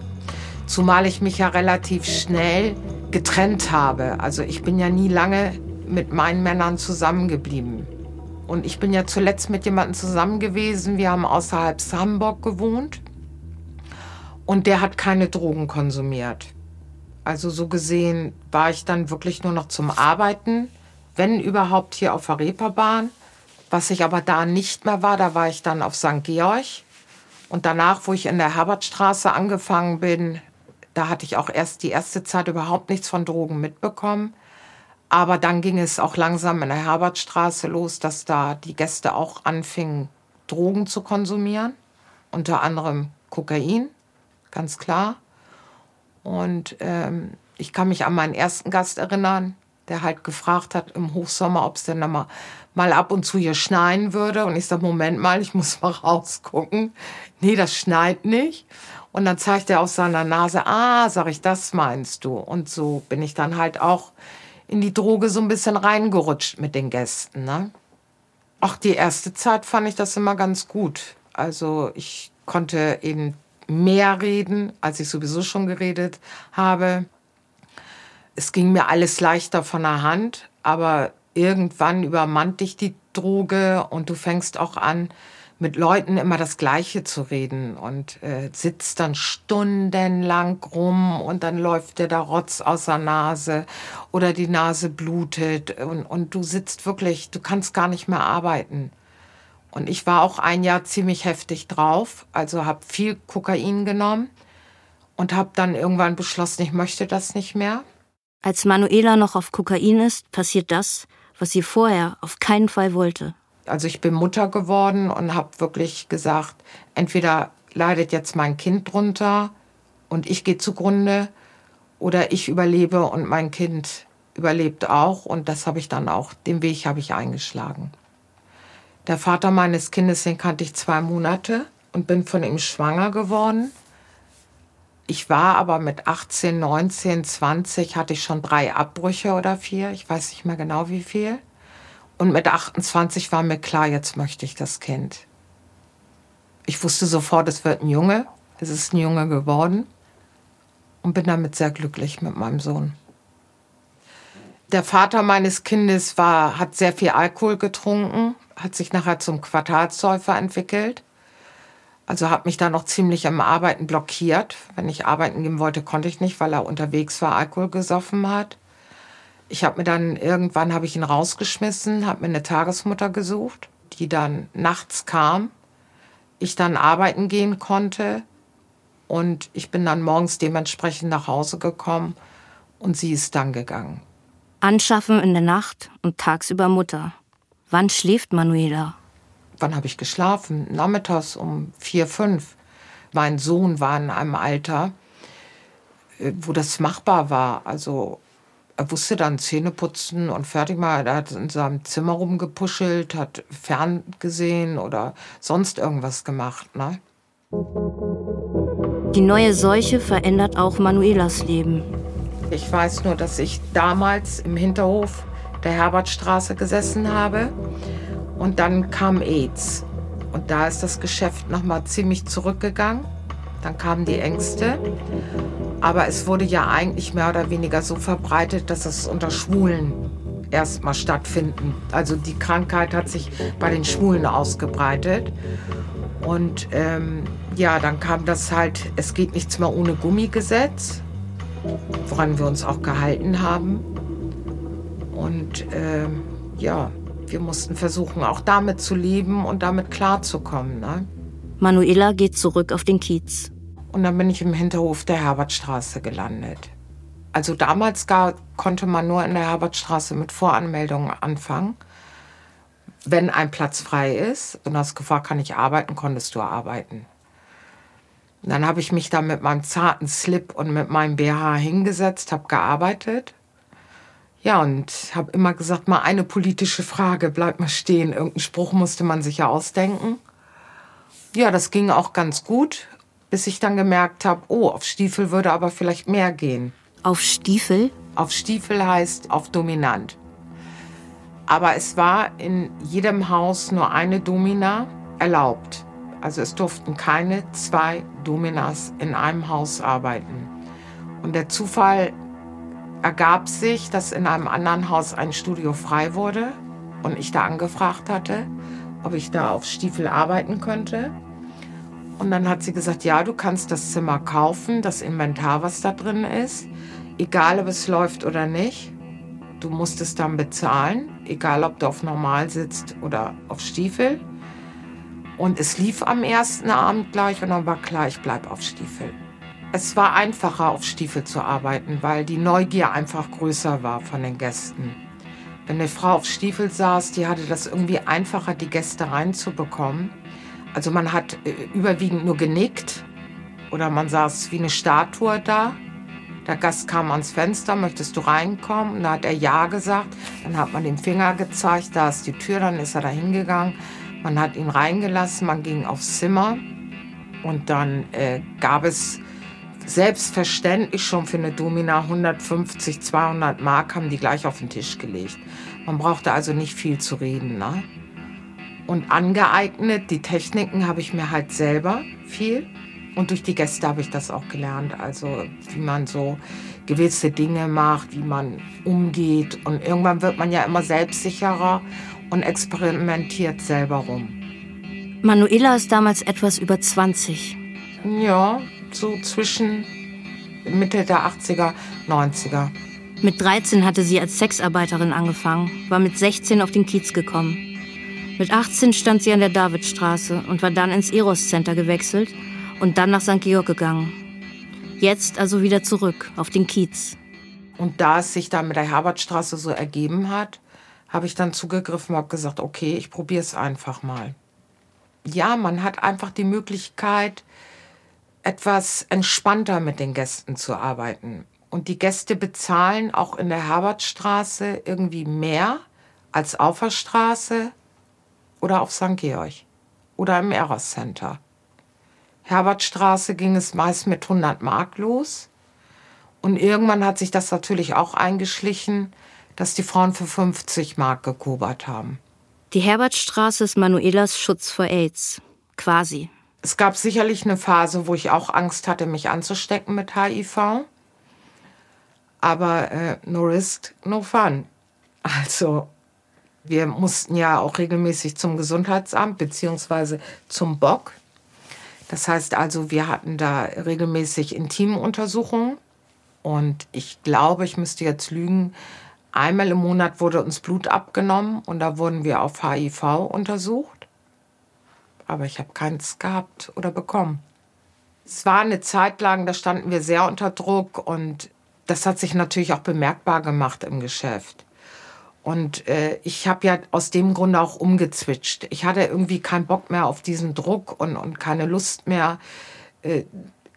Zumal ich mich ja relativ schnell getrennt habe. Also ich bin ja nie lange mit meinen Männern zusammengeblieben. Und ich bin ja zuletzt mit jemandem zusammen gewesen. Wir haben außerhalb Hamburg gewohnt. Und der hat keine Drogen konsumiert. Also so gesehen war ich dann wirklich nur noch zum Arbeiten, wenn überhaupt hier auf der Reeperbahn. Was ich aber da nicht mehr war, da war ich dann auf St. Georg. Und danach, wo ich in der Herbertstraße angefangen bin, da hatte ich auch erst die erste Zeit überhaupt nichts von Drogen mitbekommen. Aber dann ging es auch langsam in der Herbertstraße los, dass da die Gäste auch anfingen, Drogen zu konsumieren. Unter anderem Kokain, ganz klar. Und ähm, ich kann mich an meinen ersten Gast erinnern, der halt gefragt hat im Hochsommer, ob es denn mal, mal ab und zu hier schneien würde. Und ich sage, Moment mal, ich muss mal <laughs> rausgucken. Nee, das schneit nicht. Und dann zeigt er aus seiner Nase, ah, sag ich, das meinst du. Und so bin ich dann halt auch in die Droge so ein bisschen reingerutscht mit den Gästen. Ne? Ach, die erste Zeit fand ich das immer ganz gut. Also ich konnte eben mehr reden, als ich sowieso schon geredet habe. Es ging mir alles leichter von der Hand, aber irgendwann übermannt dich die Droge und du fängst auch an, mit Leuten immer das Gleiche zu reden und äh, sitzt dann stundenlang rum und dann läuft dir der Rotz aus der Nase oder die Nase blutet und, und du sitzt wirklich, du kannst gar nicht mehr arbeiten. Und ich war auch ein Jahr ziemlich heftig drauf, also habe viel Kokain genommen und habe dann irgendwann beschlossen, ich möchte das nicht mehr. Als Manuela noch auf Kokain ist, passiert das, was sie vorher auf keinen Fall wollte. Also ich bin Mutter geworden und habe wirklich gesagt, entweder leidet jetzt mein Kind drunter und ich gehe zugrunde oder ich überlebe und mein Kind überlebt auch und das habe ich dann auch, den Weg habe ich eingeschlagen. Der Vater meines Kindes, den kannte ich zwei Monate und bin von ihm schwanger geworden. Ich war aber mit 18, 19, 20 hatte ich schon drei Abbrüche oder vier, ich weiß nicht mehr genau wie viel. Und mit 28 war mir klar, jetzt möchte ich das Kind. Ich wusste sofort, es wird ein Junge. Es ist ein Junge geworden und bin damit sehr glücklich mit meinem Sohn. Der Vater meines Kindes war, hat sehr viel Alkohol getrunken, hat sich nachher zum Quartalsäufer entwickelt. Also hat mich da noch ziemlich am Arbeiten blockiert. Wenn ich arbeiten gehen wollte, konnte ich nicht, weil er unterwegs war, Alkohol gesoffen hat. Ich habe mir dann irgendwann habe ich ihn rausgeschmissen, habe mir eine Tagesmutter gesucht, die dann nachts kam. Ich dann arbeiten gehen konnte und ich bin dann morgens dementsprechend nach Hause gekommen und sie ist dann gegangen. Anschaffen in der Nacht und tagsüber Mutter. Wann schläft Manuela? Wann habe ich geschlafen? Nachmittags um vier, fünf. Mein Sohn war in einem Alter, äh, wo das machbar war. Also er wusste dann Zähne putzen und fertig mal. Er hat in seinem Zimmer rumgepuschelt, hat ferngesehen oder sonst irgendwas gemacht. Ne? Die neue Seuche verändert auch Manuelas Leben. Ich weiß nur, dass ich damals im Hinterhof der Herbertstraße gesessen habe und dann kam AIDS. Und da ist das Geschäft nochmal ziemlich zurückgegangen. Dann kamen die Ängste. Aber es wurde ja eigentlich mehr oder weniger so verbreitet, dass es unter Schwulen erstmal stattfinden. Also die Krankheit hat sich bei den Schwulen ausgebreitet. Und ähm, ja, dann kam das halt, es geht nichts mehr ohne Gummigesetz, woran wir uns auch gehalten haben. Und ähm, ja, wir mussten versuchen, auch damit zu leben und damit klarzukommen. Ne? Manuela geht zurück auf den Kiez. Und dann bin ich im Hinterhof der Herbertstraße gelandet. Also damals gar, konnte man nur in der Herbertstraße mit Voranmeldungen anfangen wenn ein Platz frei ist und hast gefragt, kann ich arbeiten, konntest du arbeiten. Dann habe ich mich da mit meinem zarten Slip und mit meinem BH hingesetzt, habe gearbeitet. Ja, und habe immer gesagt, mal eine politische Frage, bleib mal stehen. Irgendeinen Spruch musste man sich ja ausdenken. Ja, das ging auch ganz gut, bis ich dann gemerkt habe, oh, auf Stiefel würde aber vielleicht mehr gehen. Auf Stiefel? Auf Stiefel heißt auf dominant. Aber es war in jedem Haus nur eine Domina erlaubt. Also es durften keine zwei Dominas in einem Haus arbeiten. Und der Zufall ergab sich, dass in einem anderen Haus ein Studio frei wurde und ich da angefragt hatte, ob ich da auf Stiefel arbeiten könnte. Und dann hat sie gesagt, ja, du kannst das Zimmer kaufen, das Inventar, was da drin ist, egal ob es läuft oder nicht. Du musst es dann bezahlen, egal ob du auf Normal sitzt oder auf Stiefel. Und es lief am ersten Abend gleich und dann war klar, ich bleibe auf Stiefel. Es war einfacher, auf Stiefel zu arbeiten, weil die Neugier einfach größer war von den Gästen. Wenn eine Frau auf Stiefel saß, die hatte das irgendwie einfacher, die Gäste reinzubekommen. Also man hat äh, überwiegend nur genickt oder man saß wie eine Statue da der Gast kam ans Fenster, möchtest du reinkommen? Und da hat er Ja gesagt. Dann hat man den Finger gezeigt, da ist die Tür, dann ist er da hingegangen. Man hat ihn reingelassen, man ging aufs Zimmer. Und dann äh, gab es selbstverständlich schon für eine Domina 150, 200 Mark, haben die gleich auf den Tisch gelegt. Man brauchte also nicht viel zu reden. Ne? Und angeeignet, die Techniken habe ich mir halt selber viel. Und durch die Gäste habe ich das auch gelernt. Also wie man so gewisse Dinge macht, wie man umgeht. Und irgendwann wird man ja immer selbstsicherer und experimentiert selber rum. Manuela ist damals etwas über 20. Ja, so zwischen Mitte der 80er, 90er. Mit 13 hatte sie als Sexarbeiterin angefangen, war mit 16 auf den Kiez gekommen. Mit 18 stand sie an der Davidstraße und war dann ins Eros Center gewechselt und dann nach St. Georg gegangen. Jetzt also wieder zurück auf den Kiez. Und da es sich dann mit der Herbertstraße so ergeben hat, habe ich dann zugegriffen und habe gesagt, okay, ich probiere es einfach mal. Ja, man hat einfach die Möglichkeit, etwas entspannter mit den Gästen zu arbeiten. Und die Gäste bezahlen auch in der Herbertstraße irgendwie mehr als auf der Straße oder auf St. Georg oder im Eros Center. Herbertstraße ging es meist mit 100 Mark los. Und irgendwann hat sich das natürlich auch eingeschlichen, dass die Frauen für 50 Mark gekobert haben. Die Herbertstraße ist Manuelas Schutz vor AIDS. Quasi. Es gab sicherlich eine Phase, wo ich auch Angst hatte, mich anzustecken mit HIV. Aber äh, no risk, no fun. Also, wir mussten ja auch regelmäßig zum Gesundheitsamt beziehungsweise zum Bock. Das heißt also, wir hatten da regelmäßig Intimuntersuchungen. Und ich glaube, ich müsste jetzt lügen, einmal im Monat wurde uns Blut abgenommen und da wurden wir auf HIV untersucht. Aber ich habe keins gehabt oder bekommen. Es war eine Zeit lang, da standen wir sehr unter Druck und das hat sich natürlich auch bemerkbar gemacht im Geschäft. Und äh, ich habe ja aus dem Grunde auch umgezwitscht. Ich hatte irgendwie keinen Bock mehr auf diesen Druck und, und keine Lust mehr, äh,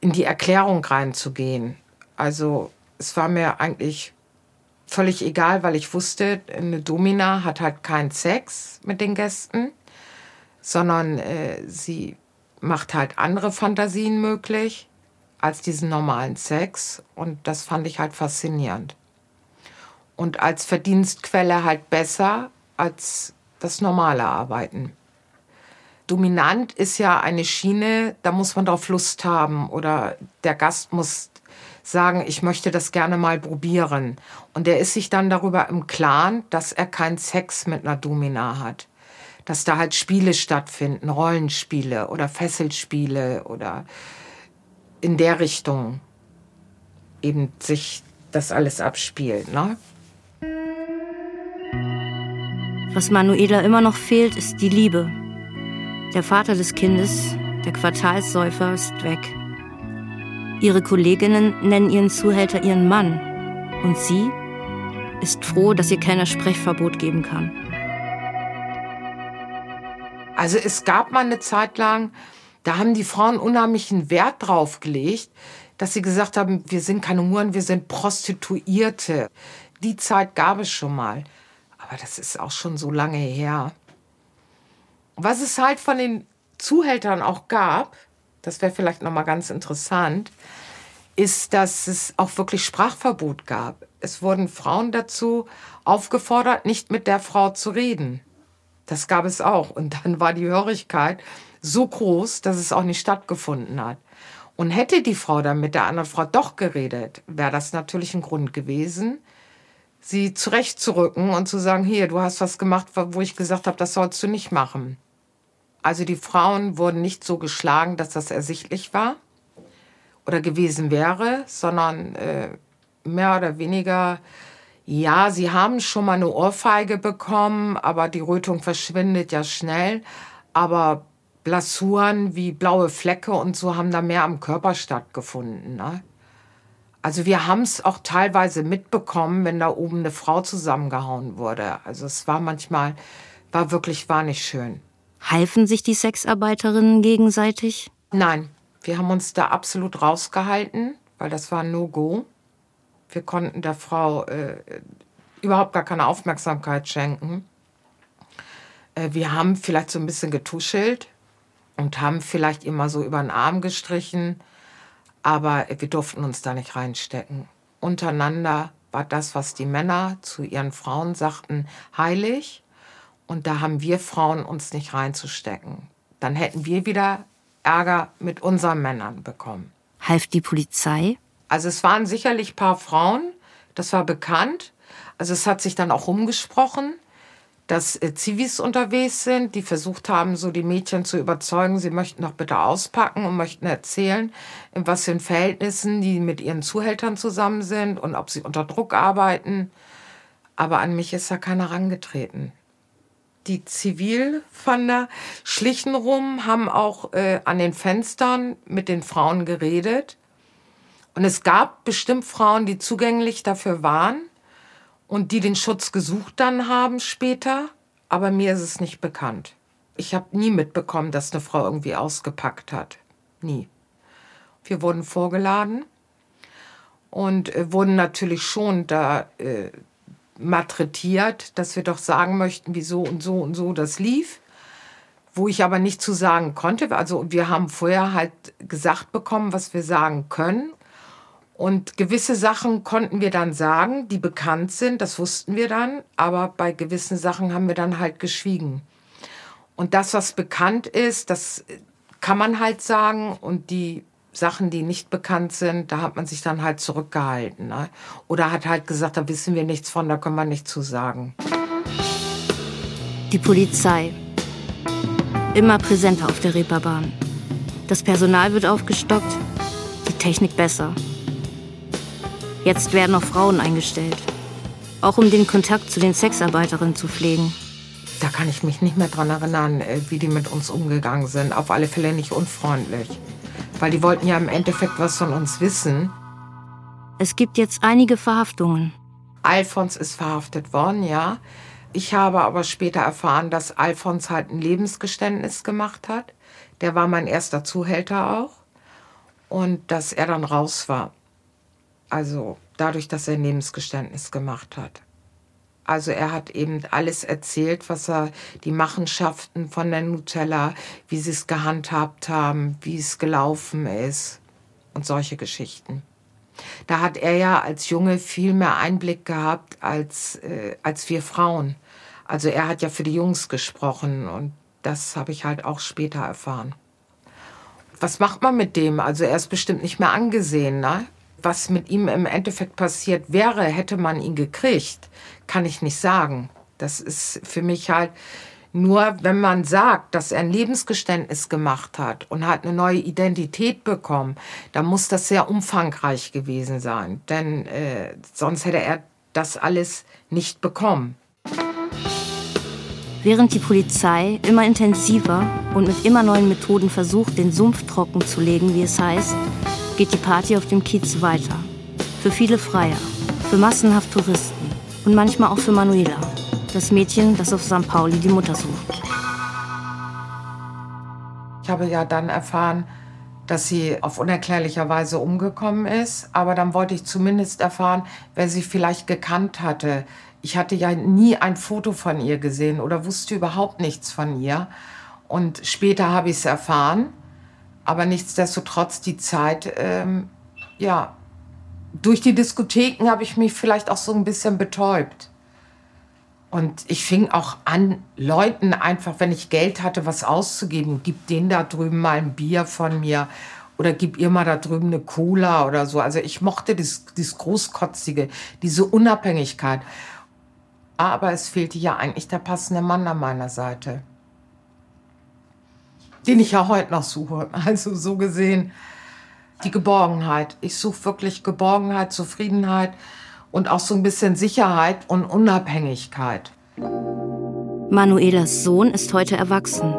in die Erklärung reinzugehen. Also es war mir eigentlich völlig egal, weil ich wusste, eine Domina hat halt keinen Sex mit den Gästen, sondern äh, sie macht halt andere Fantasien möglich als diesen normalen Sex. Und das fand ich halt faszinierend. Und als Verdienstquelle halt besser als das normale Arbeiten. Dominant ist ja eine Schiene, da muss man drauf Lust haben oder der Gast muss sagen, ich möchte das gerne mal probieren. Und er ist sich dann darüber im Klaren, dass er keinen Sex mit einer Domina hat. Dass da halt Spiele stattfinden, Rollenspiele oder Fesselspiele oder in der Richtung eben sich das alles abspielt. Ne? Was Manuela immer noch fehlt, ist die Liebe. Der Vater des Kindes, der Quartalssäufer, ist weg. Ihre Kolleginnen nennen ihren Zuhälter ihren Mann. Und sie ist froh, dass ihr keiner Sprechverbot geben kann. Also es gab mal eine Zeit lang, da haben die Frauen unheimlichen Wert drauf gelegt, dass sie gesagt haben, wir sind keine Huren, wir sind Prostituierte. Die Zeit gab es schon mal. Aber das ist auch schon so lange her. Was es halt von den Zuhältern auch gab, das wäre vielleicht noch mal ganz interessant, ist, dass es auch wirklich Sprachverbot gab. Es wurden Frauen dazu aufgefordert, nicht mit der Frau zu reden. Das gab es auch. Und dann war die Hörigkeit so groß, dass es auch nicht stattgefunden hat. Und hätte die Frau dann mit der anderen Frau doch geredet, wäre das natürlich ein Grund gewesen, sie zurechtzurücken und zu sagen, hier, du hast was gemacht, wo ich gesagt habe, das sollst du nicht machen. Also die Frauen wurden nicht so geschlagen, dass das ersichtlich war oder gewesen wäre, sondern äh, mehr oder weniger, ja, sie haben schon mal eine Ohrfeige bekommen, aber die Rötung verschwindet ja schnell. Aber Blasuren wie blaue Flecke und so haben da mehr am Körper stattgefunden. Ne? Also wir haben es auch teilweise mitbekommen, wenn da oben eine Frau zusammengehauen wurde. Also es war manchmal, war wirklich, war nicht schön. Halfen sich die Sexarbeiterinnen gegenseitig? Nein, wir haben uns da absolut rausgehalten, weil das war No-Go. Wir konnten der Frau äh, überhaupt gar keine Aufmerksamkeit schenken. Äh, wir haben vielleicht so ein bisschen getuschelt, und haben vielleicht immer so über den Arm gestrichen, aber wir durften uns da nicht reinstecken. Untereinander war das, was die Männer zu ihren Frauen sagten, heilig. Und da haben wir Frauen uns nicht reinzustecken. Dann hätten wir wieder Ärger mit unseren Männern bekommen. Half die Polizei? Also es waren sicherlich ein paar Frauen, das war bekannt. Also es hat sich dann auch rumgesprochen dass äh, Zivis unterwegs sind, die versucht haben, so die Mädchen zu überzeugen, sie möchten doch bitte auspacken und möchten erzählen, in was für Verhältnissen die mit ihren Zuhältern zusammen sind und ob sie unter Druck arbeiten. Aber an mich ist da keiner herangetreten. Die Zivilfander schlichen rum, haben auch äh, an den Fenstern mit den Frauen geredet. Und es gab bestimmt Frauen, die zugänglich dafür waren und die den Schutz gesucht dann haben später, aber mir ist es nicht bekannt. Ich habe nie mitbekommen, dass eine Frau irgendwie ausgepackt hat. Nie. Wir wurden vorgeladen und äh, wurden natürlich schon da äh, malträtiert, dass wir doch sagen möchten, wieso und so und so das lief. Wo ich aber nicht zu sagen konnte. Also wir haben vorher halt gesagt bekommen, was wir sagen können. Und gewisse Sachen konnten wir dann sagen, die bekannt sind, das wussten wir dann. Aber bei gewissen Sachen haben wir dann halt geschwiegen. Und das, was bekannt ist, das kann man halt sagen. Und die Sachen, die nicht bekannt sind, da hat man sich dann halt zurückgehalten. Ne? Oder hat halt gesagt, da wissen wir nichts von, da können wir nichts zu sagen. Die Polizei. Immer präsenter auf der Reeperbahn. Das Personal wird aufgestockt, die Technik besser. Jetzt werden auch Frauen eingestellt. Auch um den Kontakt zu den Sexarbeiterinnen zu pflegen. Da kann ich mich nicht mehr dran erinnern, äh, wie die mit uns umgegangen sind. Auf alle Fälle nicht unfreundlich weil die wollten ja im Endeffekt was von uns wissen. Es gibt jetzt einige Verhaftungen. Alfons ist verhaftet worden, ja. Ich habe aber später erfahren, dass Alfons halt ein Lebensgeständnis gemacht hat. Der war mein erster Zuhälter auch. Und dass er dann raus war. Also dadurch, dass er ein Lebensgeständnis gemacht hat. Also er hat eben alles erzählt, was er, die Machenschaften von der Nutella, wie sie es gehandhabt haben, wie es gelaufen ist und solche Geschichten. Da hat er ja als Junge viel mehr Einblick gehabt als, äh, als wir Frauen. Also er hat ja für die Jungs gesprochen und das habe ich halt auch später erfahren. Was macht man mit dem? Also er ist bestimmt nicht mehr angesehen, ne? Was mit ihm im Endeffekt passiert wäre, hätte man ihn gekriegt, kann ich nicht sagen. Das ist für mich halt nur, wenn man sagt, dass er ein Lebensgeständnis gemacht hat und hat eine neue Identität bekommen, dann muss das sehr umfangreich gewesen sein. Denn äh, sonst hätte er das alles nicht bekommen. Während die Polizei immer intensiver und mit immer neuen Methoden versucht, den Sumpf trocken zu legen, wie es heißt, geht die Party auf dem Kiez weiter. Für viele Freier, für massenhaft Touristen und manchmal auch für Manuela, das Mädchen, das auf St. Pauli die Mutter sucht. Ich habe ja dann erfahren, dass sie auf unerklärlicher Weise umgekommen ist. Aber dann wollte ich zumindest erfahren, wer sie vielleicht gekannt hatte. Ich hatte ja nie ein Foto von ihr gesehen oder wusste überhaupt nichts von ihr. Und später habe ich es erfahren. Aber nichtsdestotrotz die Zeit, ähm, ja, durch die Diskotheken habe ich mich vielleicht auch so ein bisschen betäubt. Und ich fing auch an, Leuten einfach, wenn ich Geld hatte, was auszugeben, gib denen da drüben mal ein Bier von mir oder gib ihr mal da drüben eine Cola oder so. Also ich mochte das, das Großkotzige, diese Unabhängigkeit. Aber es fehlte ja eigentlich der passende Mann an meiner Seite den ich ja heute noch suche. Also so gesehen die Geborgenheit. Ich suche wirklich Geborgenheit, Zufriedenheit und auch so ein bisschen Sicherheit und Unabhängigkeit. Manuelas Sohn ist heute erwachsen.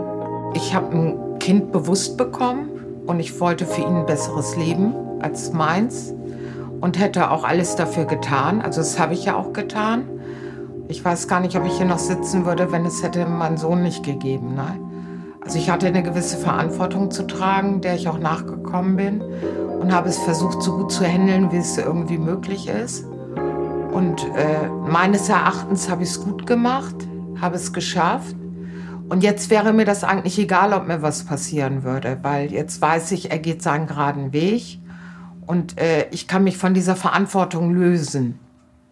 Ich habe ein Kind bewusst bekommen und ich wollte für ihn ein besseres Leben als meins und hätte auch alles dafür getan. Also das habe ich ja auch getan. Ich weiß gar nicht, ob ich hier noch sitzen würde, wenn es hätte meinen Sohn nicht gegeben. Nein. Also ich hatte eine gewisse Verantwortung zu tragen, der ich auch nachgekommen bin und habe es versucht, so gut zu handeln, wie es irgendwie möglich ist. Und äh, meines Erachtens habe ich es gut gemacht, habe es geschafft. Und jetzt wäre mir das eigentlich egal, ob mir was passieren würde, weil jetzt weiß ich, er geht seinen geraden Weg und äh, ich kann mich von dieser Verantwortung lösen.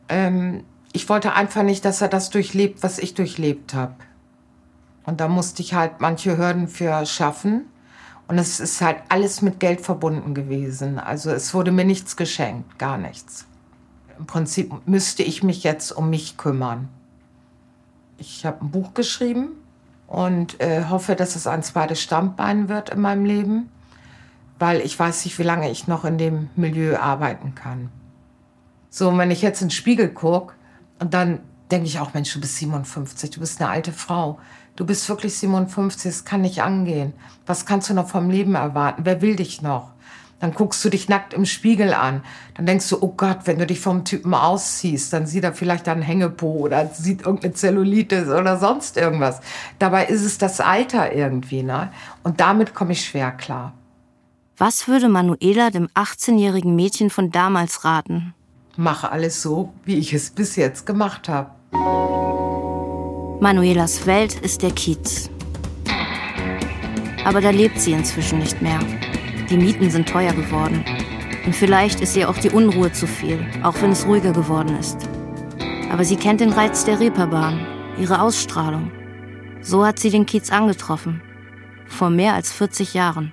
Ähm, ich wollte einfach nicht, dass er das durchlebt, was ich durchlebt habe. Und da musste ich halt manche Hürden für schaffen. Und es ist halt alles mit Geld verbunden gewesen. Also es wurde mir nichts geschenkt, gar nichts. Im Prinzip müsste ich mich jetzt um mich kümmern. Ich habe ein Buch geschrieben und äh, hoffe, dass es ein zweites Stammbein wird in meinem Leben, weil ich weiß nicht, wie lange ich noch in dem Milieu arbeiten kann. So, und wenn ich jetzt in den Spiegel gucke und dann denke ich auch, Mensch, du bist 57, du bist eine alte Frau. Du bist wirklich 57, es kann nicht angehen. Was kannst du noch vom Leben erwarten? Wer will dich noch? Dann guckst du dich nackt im Spiegel an. Dann denkst du, oh Gott, wenn du dich vom Typen ausziehst, dann sieht er vielleicht einen Hängepo oder sieht irgendeine Zellulitis oder sonst irgendwas. Dabei ist es das Alter irgendwie, ne? Und damit komme ich schwer klar. Was würde Manuela dem 18-jährigen Mädchen von damals raten? Mache alles so, wie ich es bis jetzt gemacht habe. Manuelas Welt ist der Kiez. Aber da lebt sie inzwischen nicht mehr. Die Mieten sind teuer geworden. Und vielleicht ist ihr auch die Unruhe zu viel, auch wenn es ruhiger geworden ist. Aber sie kennt den Reiz der Reeperbahn, ihre Ausstrahlung. So hat sie den Kiez angetroffen. Vor mehr als 40 Jahren.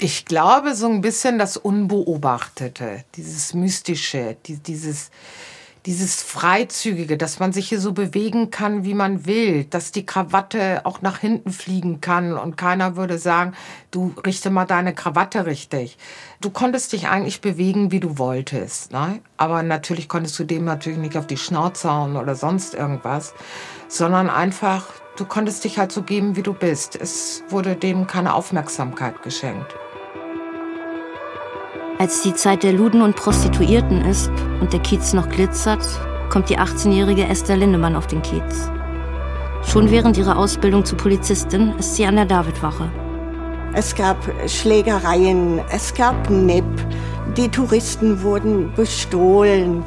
Ich glaube, so ein bisschen das Unbeobachtete, dieses Mystische, die, dieses, dieses Freizügige, dass man sich hier so bewegen kann, wie man will, dass die Krawatte auch nach hinten fliegen kann und keiner würde sagen, du richte mal deine Krawatte richtig. Du konntest dich eigentlich bewegen, wie du wolltest, ne? aber natürlich konntest du dem natürlich nicht auf die Schnauze hauen oder sonst irgendwas, sondern einfach, du konntest dich halt so geben, wie du bist. Es wurde dem keine Aufmerksamkeit geschenkt. Als die Zeit der Luden und Prostituierten ist und der Kiez noch glitzert, kommt die 18-jährige Esther Lindemann auf den Kiez. Schon während ihrer Ausbildung zur Polizistin ist sie an der Davidwache. Es gab Schlägereien, es gab Nipp, die Touristen wurden bestohlen,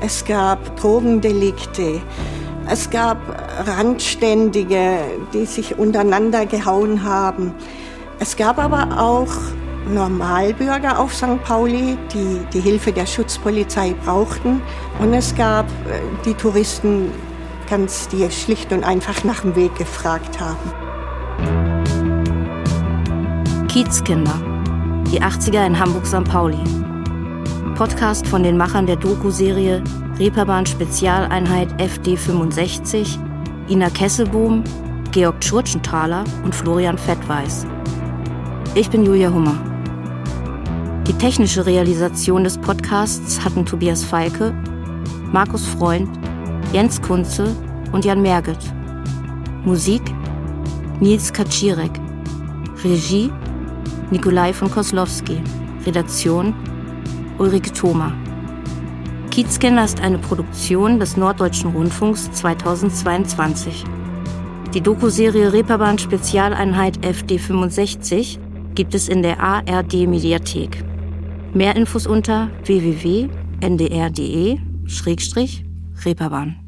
es gab Drogendelikte, es gab Randständige, die sich untereinander gehauen haben. Es gab aber auch Normalbürger auf St. Pauli, die die Hilfe der Schutzpolizei brauchten. Und es gab äh, die Touristen, ganz, die schlicht und einfach nach dem Weg gefragt haben. Kiezkinder, die 80er in Hamburg-St. Pauli. Podcast von den Machern der Doku-Serie Reeperbahn Spezialeinheit FD65, Ina Kesselbohm, Georg Tschurtschenthaler und Florian Fettweiß. Ich bin Julia Hummer. Die technische Realisation des Podcasts hatten Tobias Feike, Markus Freund, Jens Kunze und Jan Merget. Musik Nils Kaczirek. Regie Nikolai von Koslowski. Redaktion Ulrike Thoma. Kiezkenner ist eine Produktion des Norddeutschen Rundfunks 2022. Die Dokuserie Reeperbahn Spezialeinheit FD65 gibt es in der ARD Mediathek. Mehr Infos unter www.ndr.de-reeperbahn.